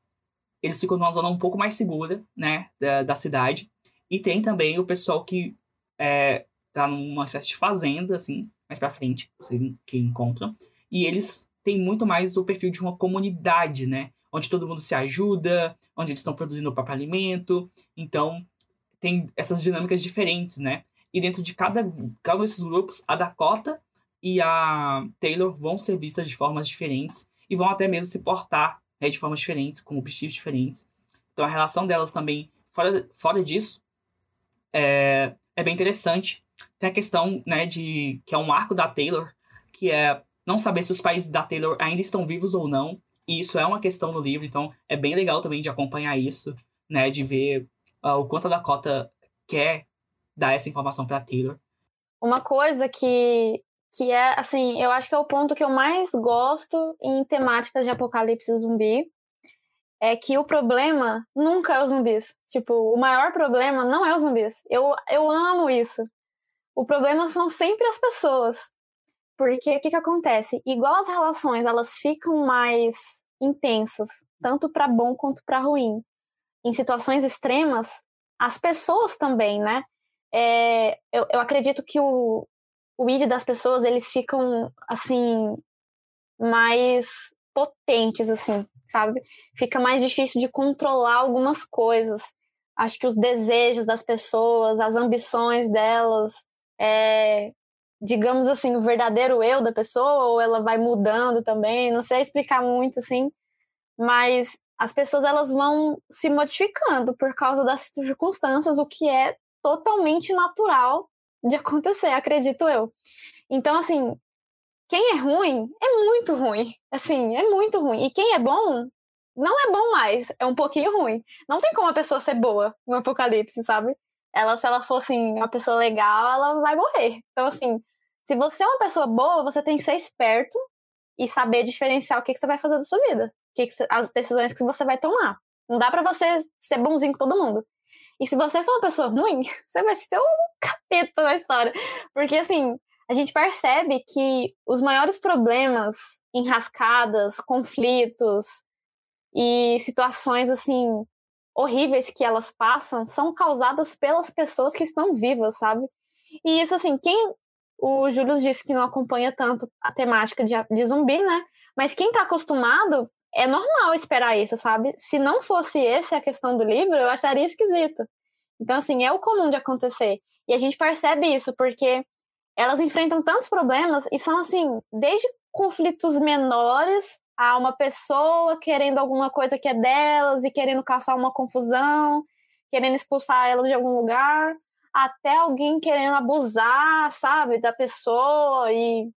Speaker 1: eles ficam numa zona um pouco mais segura, né, da, da cidade. E tem também o pessoal que é, tá numa espécie de fazenda, assim, mais pra frente, vocês que encontram. E eles têm muito mais o perfil de uma comunidade, né? Onde todo mundo se ajuda, onde eles estão produzindo o próprio alimento. Então, tem essas dinâmicas diferentes, né? E dentro de cada, cada um desses grupos, a Dakota e a Taylor vão ser vistas de formas diferentes e vão até mesmo se portar né, de formas diferentes, com objetivos diferentes. Então, a relação delas também, fora, fora disso, é, é bem interessante. Tem a questão, né, de que é um arco da Taylor, que é não saber se os pais da Taylor ainda estão vivos ou não. E isso é uma questão no livro, então é bem legal também de acompanhar isso, né, de ver uh, o quanto a Dakota quer dar essa informação para Taylor.
Speaker 2: Uma coisa que que é assim, eu acho que é o ponto que eu mais gosto em temáticas de apocalipse zumbi, é que o problema nunca é os zumbis. Tipo, o maior problema não é os zumbis. Eu, eu amo isso. O problema são sempre as pessoas. Porque o que, que acontece? Igual as relações, elas ficam mais intensas, tanto para bom quanto para ruim. Em situações extremas, as pessoas também, né? É, eu, eu acredito que o, o id das pessoas, eles ficam, assim, mais potentes, assim sabe? Fica mais difícil de controlar algumas coisas. Acho que os desejos das pessoas, as ambições delas, é, digamos assim, o verdadeiro eu da pessoa, ou ela vai mudando também, não sei explicar muito assim, mas as pessoas elas vão se modificando por causa das circunstâncias, o que é totalmente natural de acontecer, acredito eu. Então, assim, quem é ruim é muito ruim. Assim, é muito ruim. E quem é bom não é bom mais, é um pouquinho ruim. Não tem como a pessoa ser boa no apocalipse, sabe? Ela, se ela fosse assim, uma pessoa legal, ela vai morrer. Então, assim, se você é uma pessoa boa, você tem que ser esperto e saber diferenciar o que, que você vai fazer da sua vida. Que que, as decisões que você vai tomar. Não dá para você ser bonzinho com todo mundo. E se você for uma pessoa ruim, você vai ser um capeta na história. Porque, assim, a gente percebe que os maiores problemas, enrascadas, conflitos e situações assim horríveis que elas passam são causadas pelas pessoas que estão vivas, sabe? E isso assim, quem o Júlio disse que não acompanha tanto a temática de, de zumbi, né? Mas quem tá acostumado é normal esperar isso, sabe? Se não fosse essa a questão do livro, eu acharia esquisito. Então, assim, é o comum de acontecer. E a gente percebe isso porque elas enfrentam tantos problemas e são assim, desde conflitos menores a uma pessoa querendo alguma coisa que é delas e querendo caçar uma confusão, querendo expulsar elas de algum lugar, até alguém querendo abusar, sabe, da pessoa e,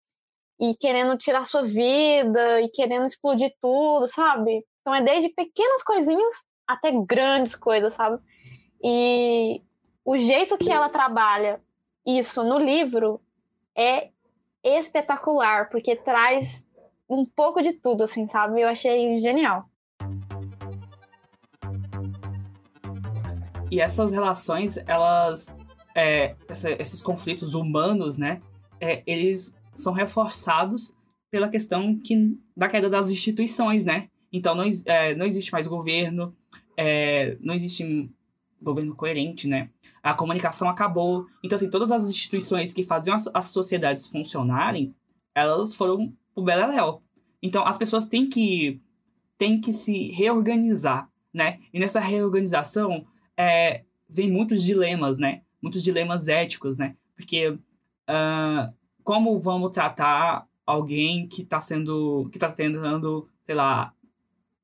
Speaker 2: e querendo tirar sua vida e querendo explodir tudo, sabe? Então é desde pequenas coisinhas até grandes coisas, sabe? E o jeito que ela trabalha isso no livro é espetacular, porque traz um pouco de tudo, assim, sabe? Eu achei genial.
Speaker 1: E essas relações, elas. É, esses conflitos humanos, né? É, eles são reforçados pela questão que, da queda das instituições, né? Então não, é, não existe mais governo, é, não existe governo coerente, né? A comunicação acabou. Então, assim, todas as instituições que faziam as, as sociedades funcionarem, elas foram pro Beleléu. Então, as pessoas têm que, têm que se reorganizar, né? E nessa reorganização, é, vem muitos dilemas, né? Muitos dilemas éticos, né? Porque uh, como vamos tratar alguém que está sendo, que tá tentando, sei lá,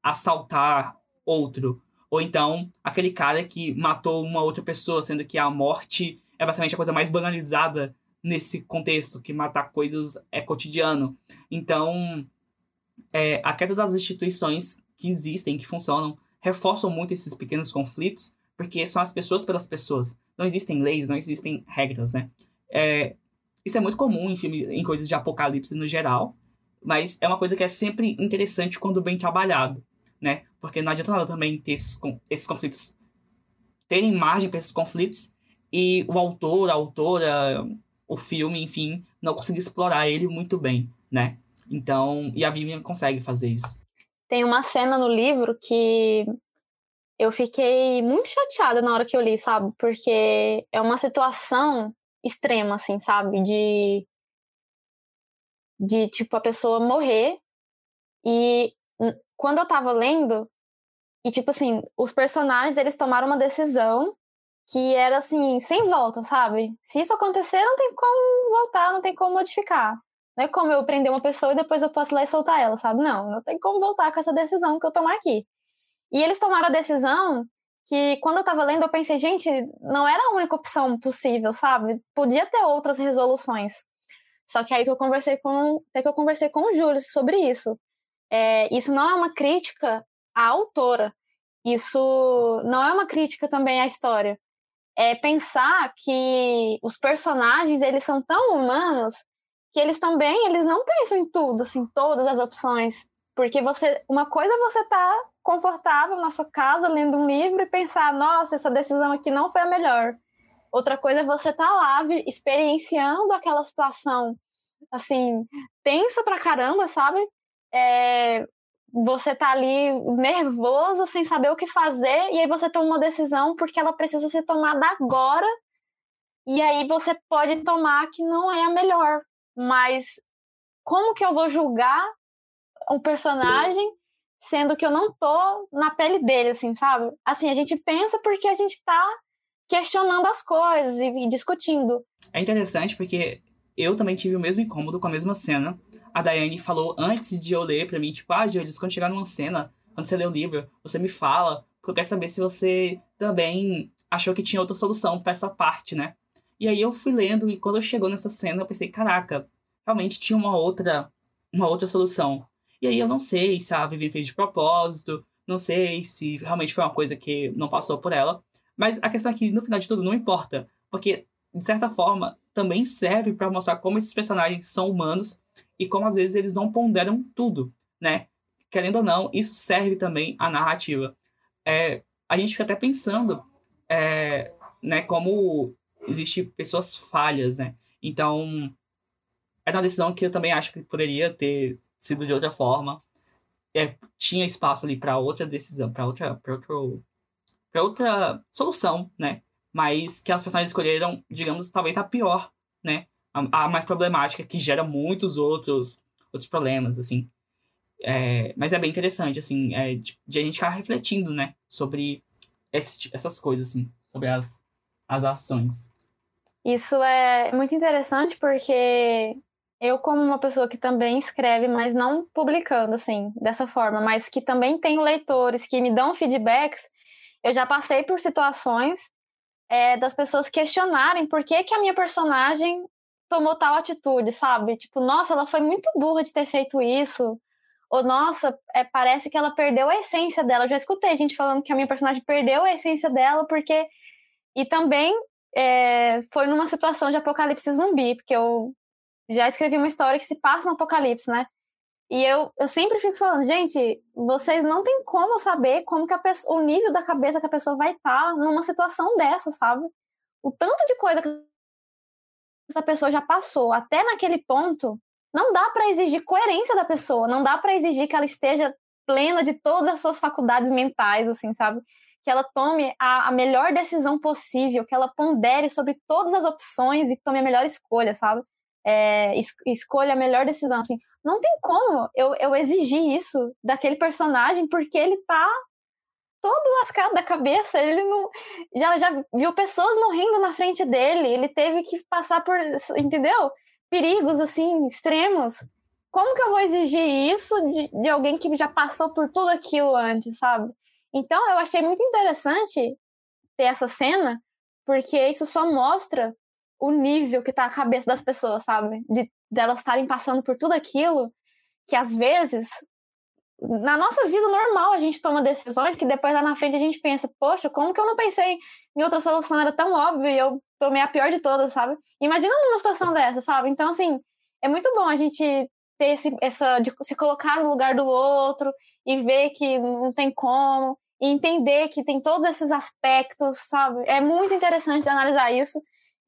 Speaker 1: assaltar outro? Ou então, aquele cara que matou uma outra pessoa, sendo que a morte é basicamente a coisa mais banalizada nesse contexto, que matar coisas é cotidiano. Então, é, a queda das instituições que existem, que funcionam, reforçam muito esses pequenos conflitos, porque são as pessoas pelas pessoas. Não existem leis, não existem regras, né? É, isso é muito comum em, filme, em coisas de apocalipse no geral, mas é uma coisa que é sempre interessante quando bem trabalhado. né? Porque não adianta nada também ter esses, esses conflitos, terem margem para esses conflitos e o autor, a autora, o filme, enfim, não conseguir explorar ele muito bem, né? Então, e a Vivian consegue fazer isso.
Speaker 2: Tem uma cena no livro que eu fiquei muito chateada na hora que eu li, sabe? Porque é uma situação extrema, assim, sabe? De. De, tipo, a pessoa morrer. E quando eu tava lendo, e, tipo assim, os personagens, eles tomaram uma decisão que era, assim, sem volta, sabe? Se isso acontecer, não tem como voltar, não tem como modificar. Não é como eu prender uma pessoa e depois eu posso ir lá e soltar ela, sabe? Não, não tem como voltar com essa decisão que eu tomar aqui. E eles tomaram a decisão que, quando eu tava lendo, eu pensei, gente, não era a única opção possível, sabe? Podia ter outras resoluções. Só que aí que eu conversei com, até que eu conversei com o Júlio sobre isso. É, isso não é uma crítica à autora. Isso não é uma crítica também à história. É pensar que os personagens, eles são tão humanos que eles também, eles não pensam em tudo, assim, todas as opções. Porque você, uma coisa é você tá confortável na sua casa lendo um livro e pensar, nossa, essa decisão aqui não foi a melhor. Outra coisa é você estar tá lá experienciando aquela situação, assim, tensa pra caramba, sabe? É, você tá ali nervoso, sem saber o que fazer, e aí você toma uma decisão porque ela precisa ser tomada agora, e aí você pode tomar que não é a melhor. Mas como que eu vou julgar um personagem sendo que eu não tô na pele dele, assim, sabe? Assim, a gente pensa porque a gente tá questionando as coisas e, e discutindo.
Speaker 1: É interessante porque eu também tive o mesmo incômodo com a mesma cena. A Daiane falou antes de eu ler pra mim, tipo, ah, Julius, quando chegar numa cena, quando você lê o livro, você me fala, porque eu quero saber se você também achou que tinha outra solução para essa parte, né? E aí eu fui lendo e quando chegou nessa cena, eu pensei, caraca, realmente tinha uma outra uma outra solução. E aí eu não sei se a Vivi fez de propósito, não sei se realmente foi uma coisa que não passou por ela. Mas a questão é que, no final de tudo, não importa. Porque, de certa forma, também serve para mostrar como esses personagens são humanos e como às vezes eles não ponderam tudo, né? Querendo ou não, isso serve também à narrativa. É, a gente fica até pensando, é, né, como existe pessoas falhas, né? Então, era uma decisão que eu também acho que poderia ter sido de outra forma. É, tinha espaço ali para outra decisão, para outra, pra outra solução, né? Mas que as personagens escolheram, digamos, talvez a pior, né? A, a mais problemática, que gera muitos outros, outros problemas, assim. É, mas é bem interessante, assim, é, de, de, a gente ficar refletindo, né? Sobre esse, essas coisas, assim, sobre as, as ações.
Speaker 2: Isso é muito interessante porque eu, como uma pessoa que também escreve, mas não publicando, assim, dessa forma, mas que também tenho leitores que me dão feedbacks, eu já passei por situações é, das pessoas questionarem por que, que a minha personagem tomou tal atitude, sabe? Tipo, nossa, ela foi muito burra de ter feito isso. Ou, nossa, é, parece que ela perdeu a essência dela. Eu já escutei gente falando que a minha personagem perdeu a essência dela porque. E também é, foi numa situação de apocalipse zumbi, porque eu já escrevi uma história que se passa no apocalipse, né? E eu, eu sempre fico falando, gente, vocês não tem como saber como que a o nível da cabeça que a pessoa vai estar tá numa situação dessa, sabe? O tanto de coisa que essa pessoa já passou até naquele ponto, não dá para exigir coerência da pessoa, não dá para exigir que ela esteja plena de todas as suas faculdades mentais, assim, sabe? Que ela tome a, a melhor decisão possível, que ela pondere sobre todas as opções e tome a melhor escolha, sabe? É, es escolha a melhor decisão. Assim, não tem como eu, eu exigir isso daquele personagem porque ele tá todo lascado da cabeça. Ele não. Já, já viu pessoas morrendo na frente dele. Ele teve que passar por. Entendeu? Perigos, assim, extremos. Como que eu vou exigir isso de, de alguém que já passou por tudo aquilo antes, sabe? Então, eu achei muito interessante ter essa cena, porque isso só mostra o nível que tá a cabeça das pessoas, sabe? De delas estarem passando por tudo aquilo que às vezes na nossa vida normal a gente toma decisões que depois lá na frente a gente pensa, poxa, como que eu não pensei em outra solução? Era tão óbvio e eu tomei a pior de todas, sabe? Imagina numa situação dessa, sabe? Então, assim, é muito bom a gente ter esse, essa, de se colocar no lugar do outro e ver que não tem como, e entender que tem todos esses aspectos, sabe? É muito interessante analisar isso.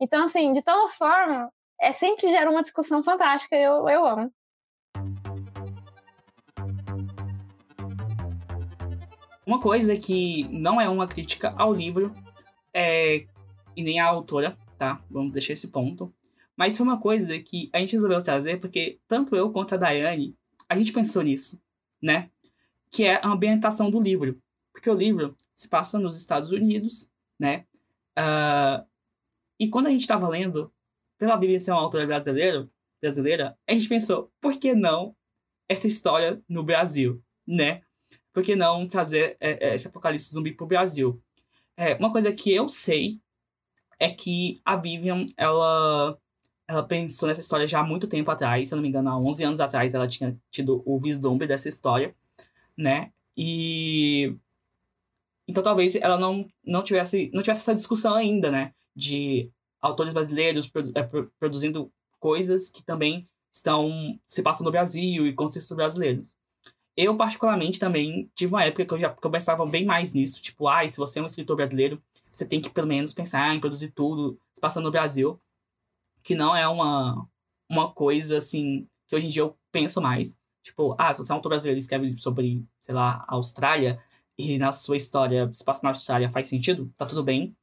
Speaker 2: Então, assim, de toda forma, é sempre gera uma discussão fantástica, eu, eu amo.
Speaker 1: Uma coisa que não é uma crítica ao livro é, e nem à autora, tá? Vamos deixar esse ponto. Mas foi uma coisa que a gente resolveu trazer porque tanto eu quanto a Daiane, a gente pensou nisso, né? Que é a ambientação do livro. Porque o livro se passa nos Estados Unidos, né? Uh, e quando a gente estava lendo, pela Bíblia ser uma autora brasileira, brasileira, a gente pensou, por que não essa história no Brasil, né? Por que não trazer é, é esse apocalipse zumbi pro Brasil? É, uma coisa que eu sei é que a Vivian, ela ela pensou nessa história já há muito tempo atrás, se eu não me engano, há 11 anos atrás ela tinha tido o vislumbre dessa história, né? E então talvez ela não, não tivesse não tivesse essa discussão ainda, né, de autores brasileiros produ é, produzindo coisas que também estão se passando no Brasil e contextos brasileiros. Eu, particularmente, também tive uma época que eu já pensava bem mais nisso. Tipo, ah, se você é um escritor brasileiro, você tem que pelo menos pensar em produzir tudo se passando no Brasil que não é uma, uma coisa, assim, que hoje em dia eu penso mais. Tipo, ah, se você é um autor brasileiro e escreve sobre, sei lá, a Austrália, e na sua história se passa na Austrália, faz sentido, tá tudo bem.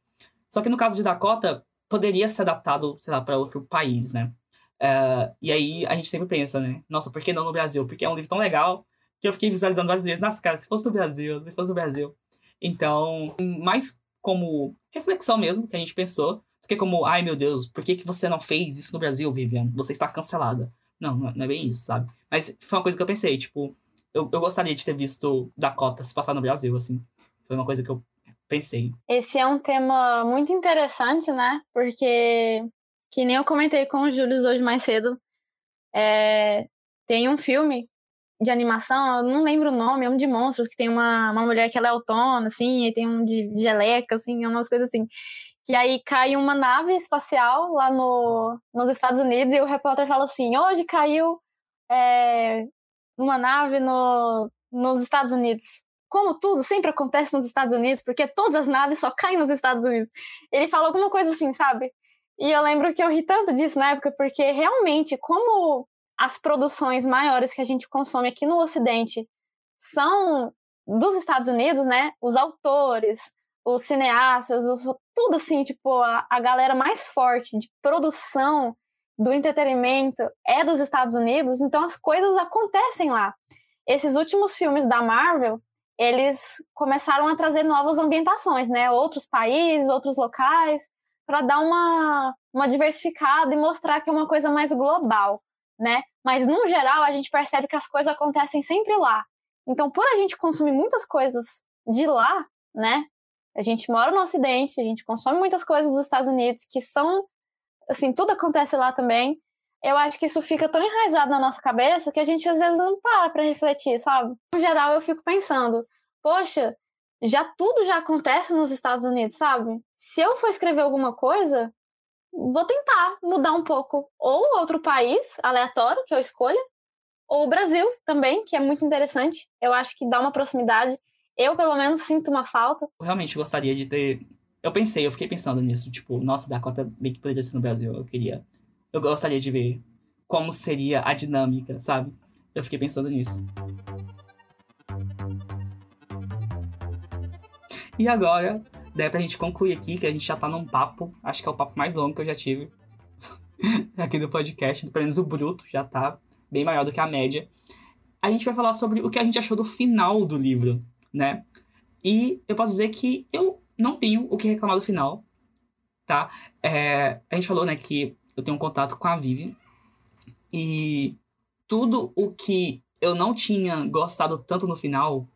Speaker 1: Só que no caso de Dakota, poderia ser adaptado, sei lá, para outro país, né? Uh, e aí a gente sempre pensa, né? Nossa, por que não no Brasil? Porque é um livro tão legal que eu fiquei visualizando várias vezes. Nossa, cara, se fosse no Brasil, se fosse no Brasil. Então, mais como reflexão mesmo que a gente pensou. Porque como, ai meu Deus, por que, que você não fez isso no Brasil, Vivian? Você está cancelada. Não, não é bem isso, sabe? Mas foi uma coisa que eu pensei, tipo, eu, eu gostaria de ter visto Dakota se passar no Brasil, assim. Foi uma coisa que eu pensei.
Speaker 2: Esse é um tema muito interessante, né? Porque, que nem eu comentei com o Júlio hoje mais cedo, é, tem um filme de animação, eu não lembro o nome, é um de monstros, que tem uma, uma mulher que ela é autônoma, assim, e tem um de geleca, assim, umas coisas assim que aí cai uma nave espacial lá no, nos Estados Unidos e o repórter fala assim: hoje caiu é, uma nave no, nos Estados Unidos. Como tudo sempre acontece nos Estados Unidos, porque todas as naves só caem nos Estados Unidos. Ele fala alguma coisa assim, sabe? E eu lembro que eu ri tanto disso na época, porque realmente, como as produções maiores que a gente consome aqui no Ocidente são dos Estados Unidos, né? Os autores, os cineastas, os, tudo assim, tipo, a, a galera mais forte de produção do entretenimento é dos Estados Unidos, então as coisas acontecem lá. Esses últimos filmes da Marvel, eles começaram a trazer novas ambientações, né? Outros países, outros locais, para dar uma, uma diversificada e mostrar que é uma coisa mais global, né? Mas, no geral, a gente percebe que as coisas acontecem sempre lá. Então, por a gente consumir muitas coisas de lá, né? A gente mora no Ocidente, a gente consome muitas coisas dos Estados Unidos que são, assim, tudo acontece lá também. Eu acho que isso fica tão enraizado na nossa cabeça que a gente às vezes não para para refletir, sabe? No geral, eu fico pensando, poxa, já tudo já acontece nos Estados Unidos, sabe? Se eu for escrever alguma coisa, vou tentar mudar um pouco ou outro país aleatório que eu escolha, ou o Brasil também, que é muito interessante. Eu acho que dá uma proximidade. Eu, pelo menos, sinto uma falta.
Speaker 1: Eu realmente gostaria de ter. Eu pensei, eu fiquei pensando nisso. Tipo, nossa, Dakota bem que poderia ser no Brasil. Eu queria. Eu gostaria de ver como seria a dinâmica, sabe? Eu fiquei pensando nisso. E agora, daí pra gente concluir aqui, que a gente já tá num papo, acho que é o papo mais longo que eu já tive aqui do podcast, pelo menos o bruto já tá bem maior do que a média. A gente vai falar sobre o que a gente achou do final do livro né? E eu posso dizer que eu não tenho o que reclamar do final, tá? É, a gente falou, né, que eu tenho um contato com a Vivi e tudo o que eu não tinha gostado tanto no final,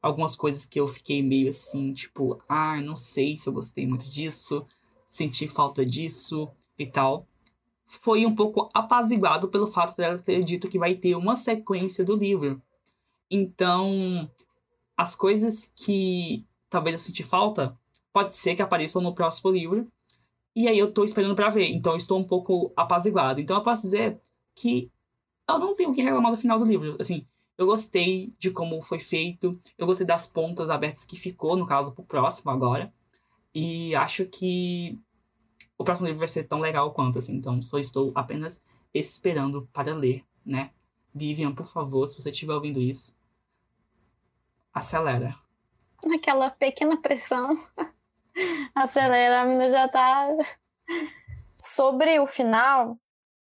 Speaker 1: algumas coisas que eu fiquei meio assim, tipo, ah, não sei se eu gostei muito disso, senti falta disso e tal, foi um pouco apaziguado pelo fato dela ter dito que vai ter uma sequência do livro. Então, as coisas que talvez eu senti falta, pode ser que apareçam no próximo livro. E aí eu tô esperando para ver. Então eu estou um pouco apaziguado. Então eu posso dizer que eu não tenho o que reclamar do final do livro. Assim, Eu gostei de como foi feito. Eu gostei das pontas abertas que ficou, no caso, pro próximo agora. E acho que o próximo livro vai ser tão legal quanto, assim. Então, só estou apenas esperando para ler, né? Vivian, por favor, se você estiver ouvindo isso, acelera.
Speaker 2: Aquela pequena pressão. acelera, a menina já tá. Sobre o final,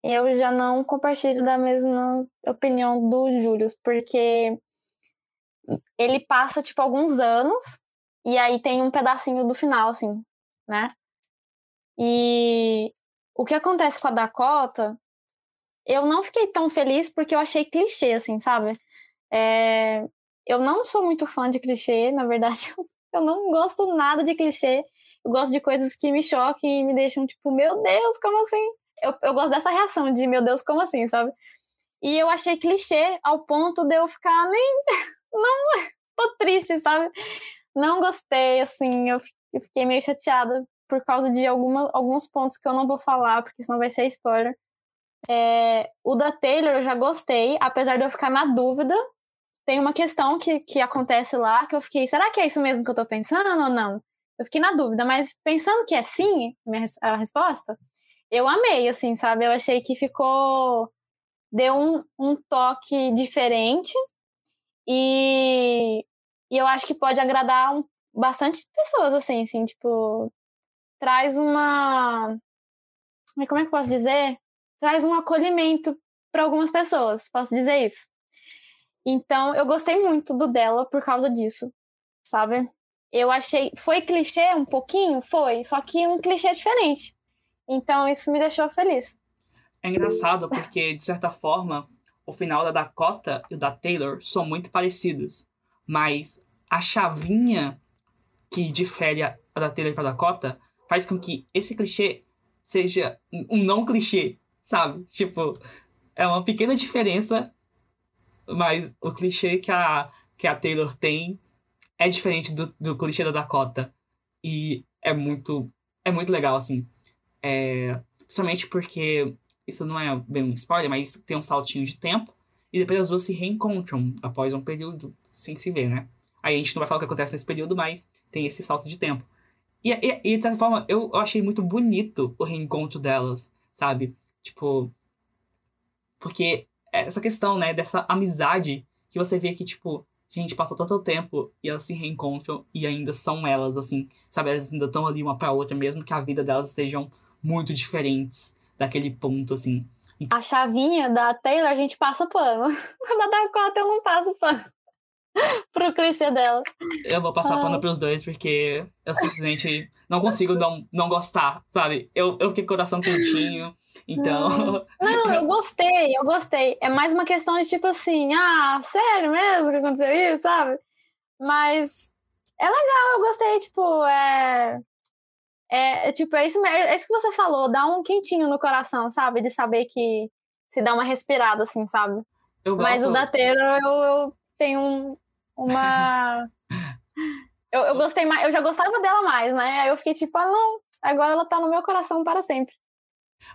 Speaker 2: eu já não compartilho da mesma opinião do Júlio, porque ele passa, tipo, alguns anos e aí tem um pedacinho do final, assim, né? E o que acontece com a Dakota, eu não fiquei tão feliz porque eu achei clichê, assim, sabe? É, eu não sou muito fã de clichê, na verdade, eu não gosto nada de clichê. Eu gosto de coisas que me chocam e me deixam tipo, meu Deus, como assim? Eu, eu gosto dessa reação de meu Deus, como assim, sabe? E eu achei clichê ao ponto de eu ficar nem. Não, tô triste, sabe? Não gostei, assim, eu fiquei meio chateada por causa de alguma, alguns pontos que eu não vou falar, porque senão vai ser spoiler. É, o da Taylor eu já gostei, apesar de eu ficar na dúvida tem uma questão que, que acontece lá que eu fiquei, será que é isso mesmo que eu tô pensando ou não? Eu fiquei na dúvida, mas pensando que é sim, a resposta, eu amei, assim, sabe? Eu achei que ficou. deu um, um toque diferente e, e eu acho que pode agradar um, bastante pessoas, assim, assim, tipo, traz uma. Como é que eu posso dizer? Traz um acolhimento para algumas pessoas, posso dizer isso. Então, eu gostei muito do dela por causa disso, sabe? Eu achei. Foi clichê um pouquinho? Foi, só que um clichê diferente. Então, isso me deixou feliz.
Speaker 1: É engraçado porque, de certa forma, o final da Dakota e o da Taylor são muito parecidos. Mas a chavinha que difere a da Taylor para a Dakota faz com que esse clichê seja um não clichê, sabe? Tipo, é uma pequena diferença mas o clichê que a, que a Taylor tem é diferente do, do clichê da Dakota. E é muito, é muito legal, assim. É, principalmente porque isso não é bem um spoiler, mas tem um saltinho de tempo. E depois as duas se reencontram após um período sem se ver, né? Aí a gente não vai falar o que acontece nesse período, mas tem esse salto de tempo. E, e, e de certa forma, eu, eu achei muito bonito o reencontro delas, sabe? Tipo. Porque essa questão, né, dessa amizade que você vê que, tipo, gente, passou tanto tempo e elas se reencontram e ainda são elas, assim, sabe? Elas ainda estão ali uma pra outra, mesmo que a vida delas sejam muito diferentes daquele ponto, assim.
Speaker 2: A chavinha da Taylor a gente passa pano. da Dakota eu não passo pano. Pro clichê dela.
Speaker 1: Eu vou passar Ai. pano pros dois, porque eu simplesmente não consigo não, não gostar, sabe? Eu, eu fiquei com o coração quentinho. Então.
Speaker 2: Não, eu gostei, eu gostei. É mais uma questão de tipo assim, ah, sério mesmo que aconteceu isso, sabe? Mas é legal, eu gostei, tipo, é. É, é tipo, é isso, é isso que você falou, dá um quentinho no coração, sabe? De saber que se dá uma respirada, assim, sabe? Eu gosto... Mas o da Taylor, eu, eu tenho um, uma. eu, eu gostei mais, eu já gostava dela mais, né? Aí eu fiquei tipo, ah, não, agora ela tá no meu coração para sempre.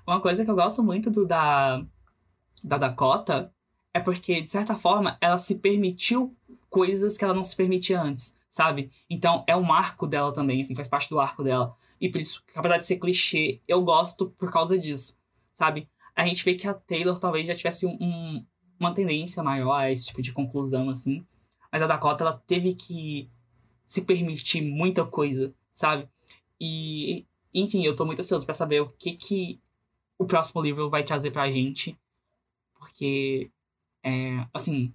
Speaker 1: Uma coisa que eu gosto muito do da, da Dakota é porque, de certa forma, ela se permitiu coisas que ela não se permitia antes, sabe? Então, é um arco dela também, assim, faz parte do arco dela. E por isso, apesar de ser clichê, eu gosto por causa disso, sabe? A gente vê que a Taylor talvez já tivesse um, uma tendência maior a esse tipo de conclusão, assim. Mas a Dakota, ela teve que se permitir muita coisa, sabe? E, enfim, eu tô muito ansioso para saber o que que o próximo livro vai trazer pra gente. Porque, é, assim,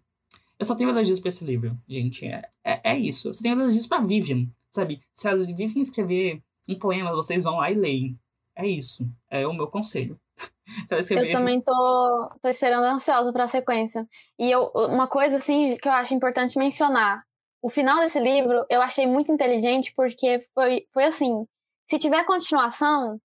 Speaker 1: eu só tenho elogios pra esse livro, gente. É, é, é isso. Eu só tenho elogios pra Vivian, sabe? Se a Vivian escrever um poema, vocês vão lá e leem. É isso. É o meu conselho.
Speaker 2: eu também tô, tô esperando ansiosa pra sequência. E eu, uma coisa, assim, que eu acho importante mencionar. O final desse livro eu achei muito inteligente porque foi, foi assim: se tiver continuação,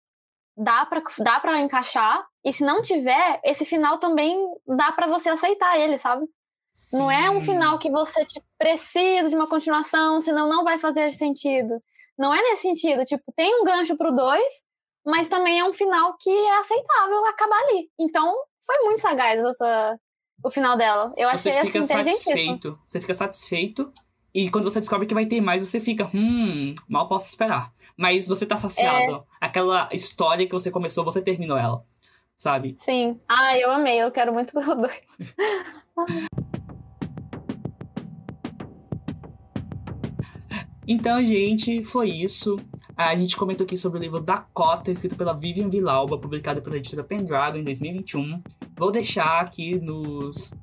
Speaker 2: dá para dá para encaixar e se não tiver esse final também dá para você aceitar ele sabe Sim. não é um final que você tipo, precisa de uma continuação senão não vai fazer sentido não é nesse sentido tipo tem um gancho pro dois mas também é um final que é aceitável acabar ali então foi muito sagaz essa o final dela. Eu achei
Speaker 1: você fica
Speaker 2: assim,
Speaker 1: satisfeito. Você fica satisfeito. E quando você descobre que vai ter mais, você fica, hum, mal posso esperar. Mas você tá saciado. É... Aquela história que você começou, você terminou ela. Sabe?
Speaker 2: Sim. Ah, eu amei. Eu quero muito o dois.
Speaker 1: então, gente, foi isso. A gente comentou aqui sobre o livro Dakota, escrito pela Vivian Vilauba, publicado pela editora Pendragon em 2021. Vou deixar aqui nos,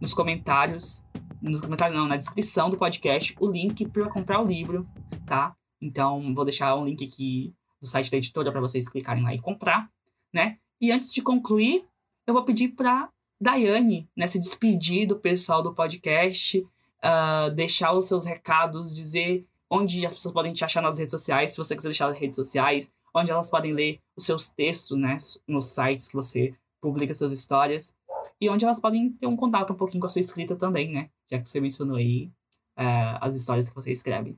Speaker 1: nos comentários, nos comentários não, na descrição do podcast, o link para comprar o livro, tá? Então, vou deixar um link aqui do site da editora para vocês clicarem lá e comprar, né? E antes de concluir, eu vou pedir para Daiane né, se despedir do pessoal do podcast, uh, deixar os seus recados, dizer onde as pessoas podem te achar nas redes sociais, se você quiser deixar as redes sociais, onde elas podem ler os seus textos, né, nos sites que você publica suas histórias, e onde elas podem ter um contato um pouquinho com a sua escrita também, né, já que você mencionou aí uh, as histórias que você escreve.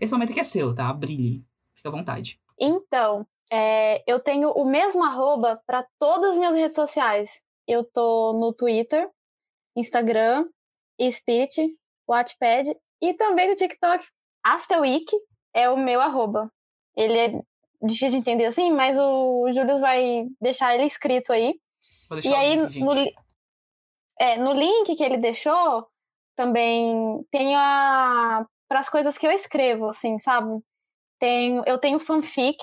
Speaker 1: Esse momento aqui é seu, tá? Brilhe. Fica à vontade.
Speaker 2: Então, é, eu tenho o mesmo arroba para todas as minhas redes sociais. Eu tô no Twitter, Instagram, Spirit, Wattpad e também no TikTok. Asteweek é o meu arroba. Ele é difícil de entender assim, mas o Júlio vai deixar ele escrito aí.
Speaker 1: e aí, link, no,
Speaker 2: é, no link que ele deixou, também tem a para as coisas que eu escrevo, assim, sabe? Tenho, eu tenho fanfic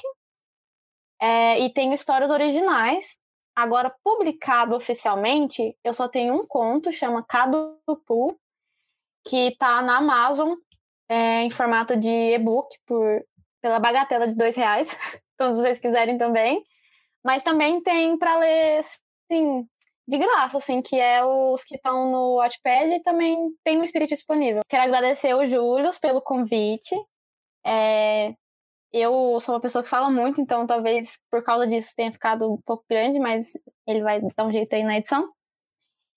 Speaker 2: é, e tenho histórias originais. Agora, publicado oficialmente, eu só tenho um conto, chama Cadupu, que está na Amazon é, em formato de e-book por, pela bagatela de dois reais. então, se vocês quiserem também. Mas também tem para ler, assim, de graça, assim, que é os que estão no Watchpad e também tem no Spirit disponível. Quero agradecer o Júlio pelo convite. É, eu sou uma pessoa que fala muito, então talvez por causa disso tenha ficado um pouco grande, mas ele vai dar um jeito aí na edição.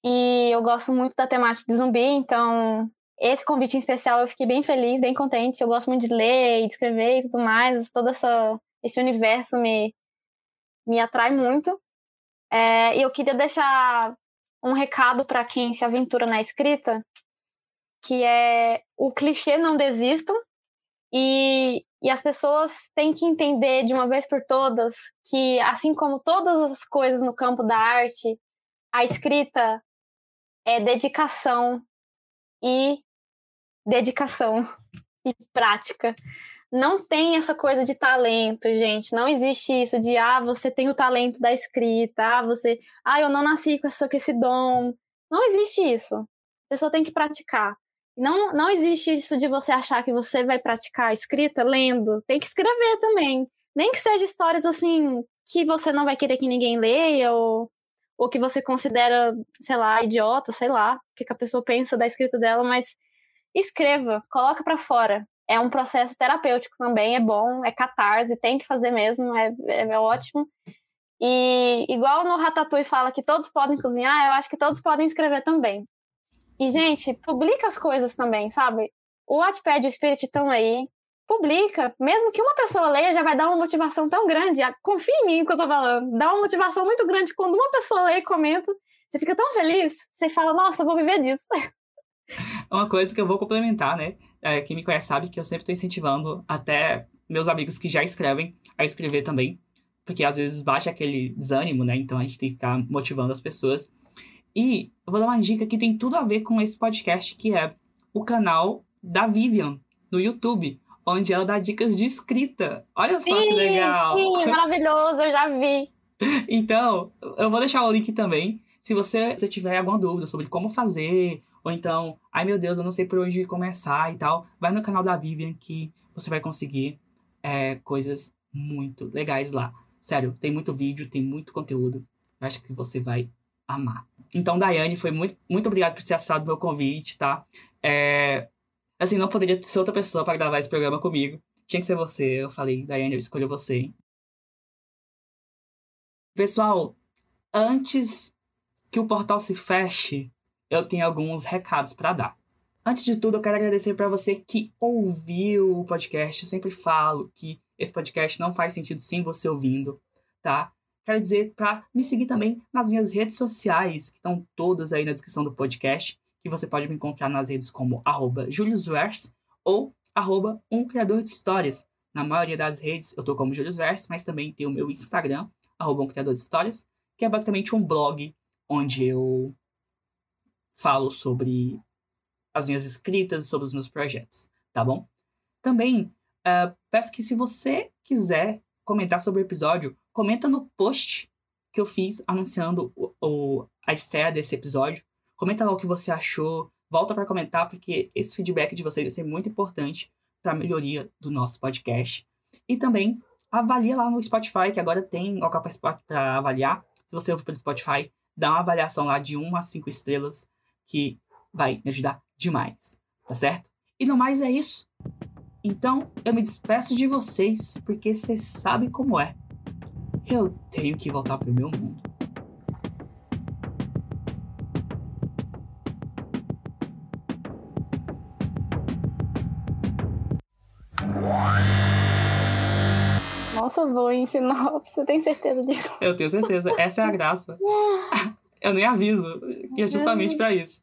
Speaker 2: E eu gosto muito da temática de zumbi, então esse convite em especial eu fiquei bem feliz, bem contente. Eu gosto muito de ler de escrever e tudo mais. Todo essa, esse universo me, me atrai muito. É, e eu queria deixar um recado para quem se aventura na escrita, que é o clichê não desistam e, e as pessoas têm que entender de uma vez por todas que, assim como todas as coisas no campo da arte, a escrita é dedicação e dedicação e prática não tem essa coisa de talento, gente. Não existe isso de, ah, você tem o talento da escrita, ah, você, ah, eu não nasci com, essa, com esse dom. Não existe isso. A pessoa tem que praticar. Não, não existe isso de você achar que você vai praticar a escrita lendo. Tem que escrever também. Nem que seja histórias assim que você não vai querer que ninguém leia ou, ou que você considera, sei lá, idiota, sei lá, o que, que a pessoa pensa da escrita dela, mas escreva, coloca para fora é um processo terapêutico também, é bom, é catarse, tem que fazer mesmo, é, é, é ótimo. E igual no Ratatouille fala que todos podem cozinhar, eu acho que todos podem escrever também. E, gente, publica as coisas também, sabe? O Wattpad e o Spirit estão aí, publica. Mesmo que uma pessoa leia, já vai dar uma motivação tão grande. Confia em mim que eu tô falando. Dá uma motivação muito grande quando uma pessoa lê e comenta. Você fica tão feliz, você fala, nossa, eu vou viver disso.
Speaker 1: Uma coisa que eu vou complementar, né? É, quem me conhece sabe que eu sempre estou incentivando até meus amigos que já escrevem a escrever também. Porque às vezes baixa aquele desânimo, né? Então a gente tem que ficar motivando as pessoas. E eu vou dar uma dica que tem tudo a ver com esse podcast, que é o canal da Vivian no YouTube, onde ela dá dicas de escrita. Olha só
Speaker 2: sim,
Speaker 1: que legal!
Speaker 2: Sim, maravilhoso, eu já vi.
Speaker 1: então, eu vou deixar o link também. Se você, se tiver alguma dúvida sobre como fazer, ou então, ai meu Deus, eu não sei por onde começar e tal. Vai no canal da Vivian que você vai conseguir é, coisas muito legais lá. Sério, tem muito vídeo, tem muito conteúdo. Eu acho que você vai amar. Então, Daiane, foi muito, muito obrigado por ter aceitado o meu convite, tá? É, assim, não poderia ser outra pessoa para gravar esse programa comigo. Tinha que ser você. Eu falei, Daiane, eu escolho você. Pessoal, antes que o portal se feche, eu tenho alguns recados para dar. Antes de tudo, eu quero agradecer para você que ouviu o podcast. Eu sempre falo que esse podcast não faz sentido sem você ouvindo, tá? quero dizer para me seguir também nas minhas redes sociais, que estão todas aí na descrição do podcast, que você pode me encontrar nas redes como arroba juliusvers ou arroba um criador de histórias. Na maioria das redes eu tô como Julius Vers, mas também tem o meu Instagram, arroba um criador de histórias, que é basicamente um blog onde eu falo sobre as minhas escritas, sobre os meus projetos, tá bom? Também uh, peço que se você quiser comentar sobre o episódio, comenta no post que eu fiz anunciando o, o, a estreia desse episódio. Comenta lá o que você achou, volta para comentar, porque esse feedback de vocês vai ser muito importante para a melhoria do nosso podcast. E também avalia lá no Spotify, que agora tem local para avaliar. Se você ouve pelo Spotify, dá uma avaliação lá de 1 a 5 estrelas, que vai me ajudar demais, tá certo? E no mais é isso. Então, eu me despeço de vocês, porque vocês sabem como é. Eu tenho que voltar pro meu mundo.
Speaker 2: Nossa, vou em sinopse, tem certeza disso?
Speaker 1: Eu tenho certeza, essa é a graça. Eu nem aviso, que é justamente para isso.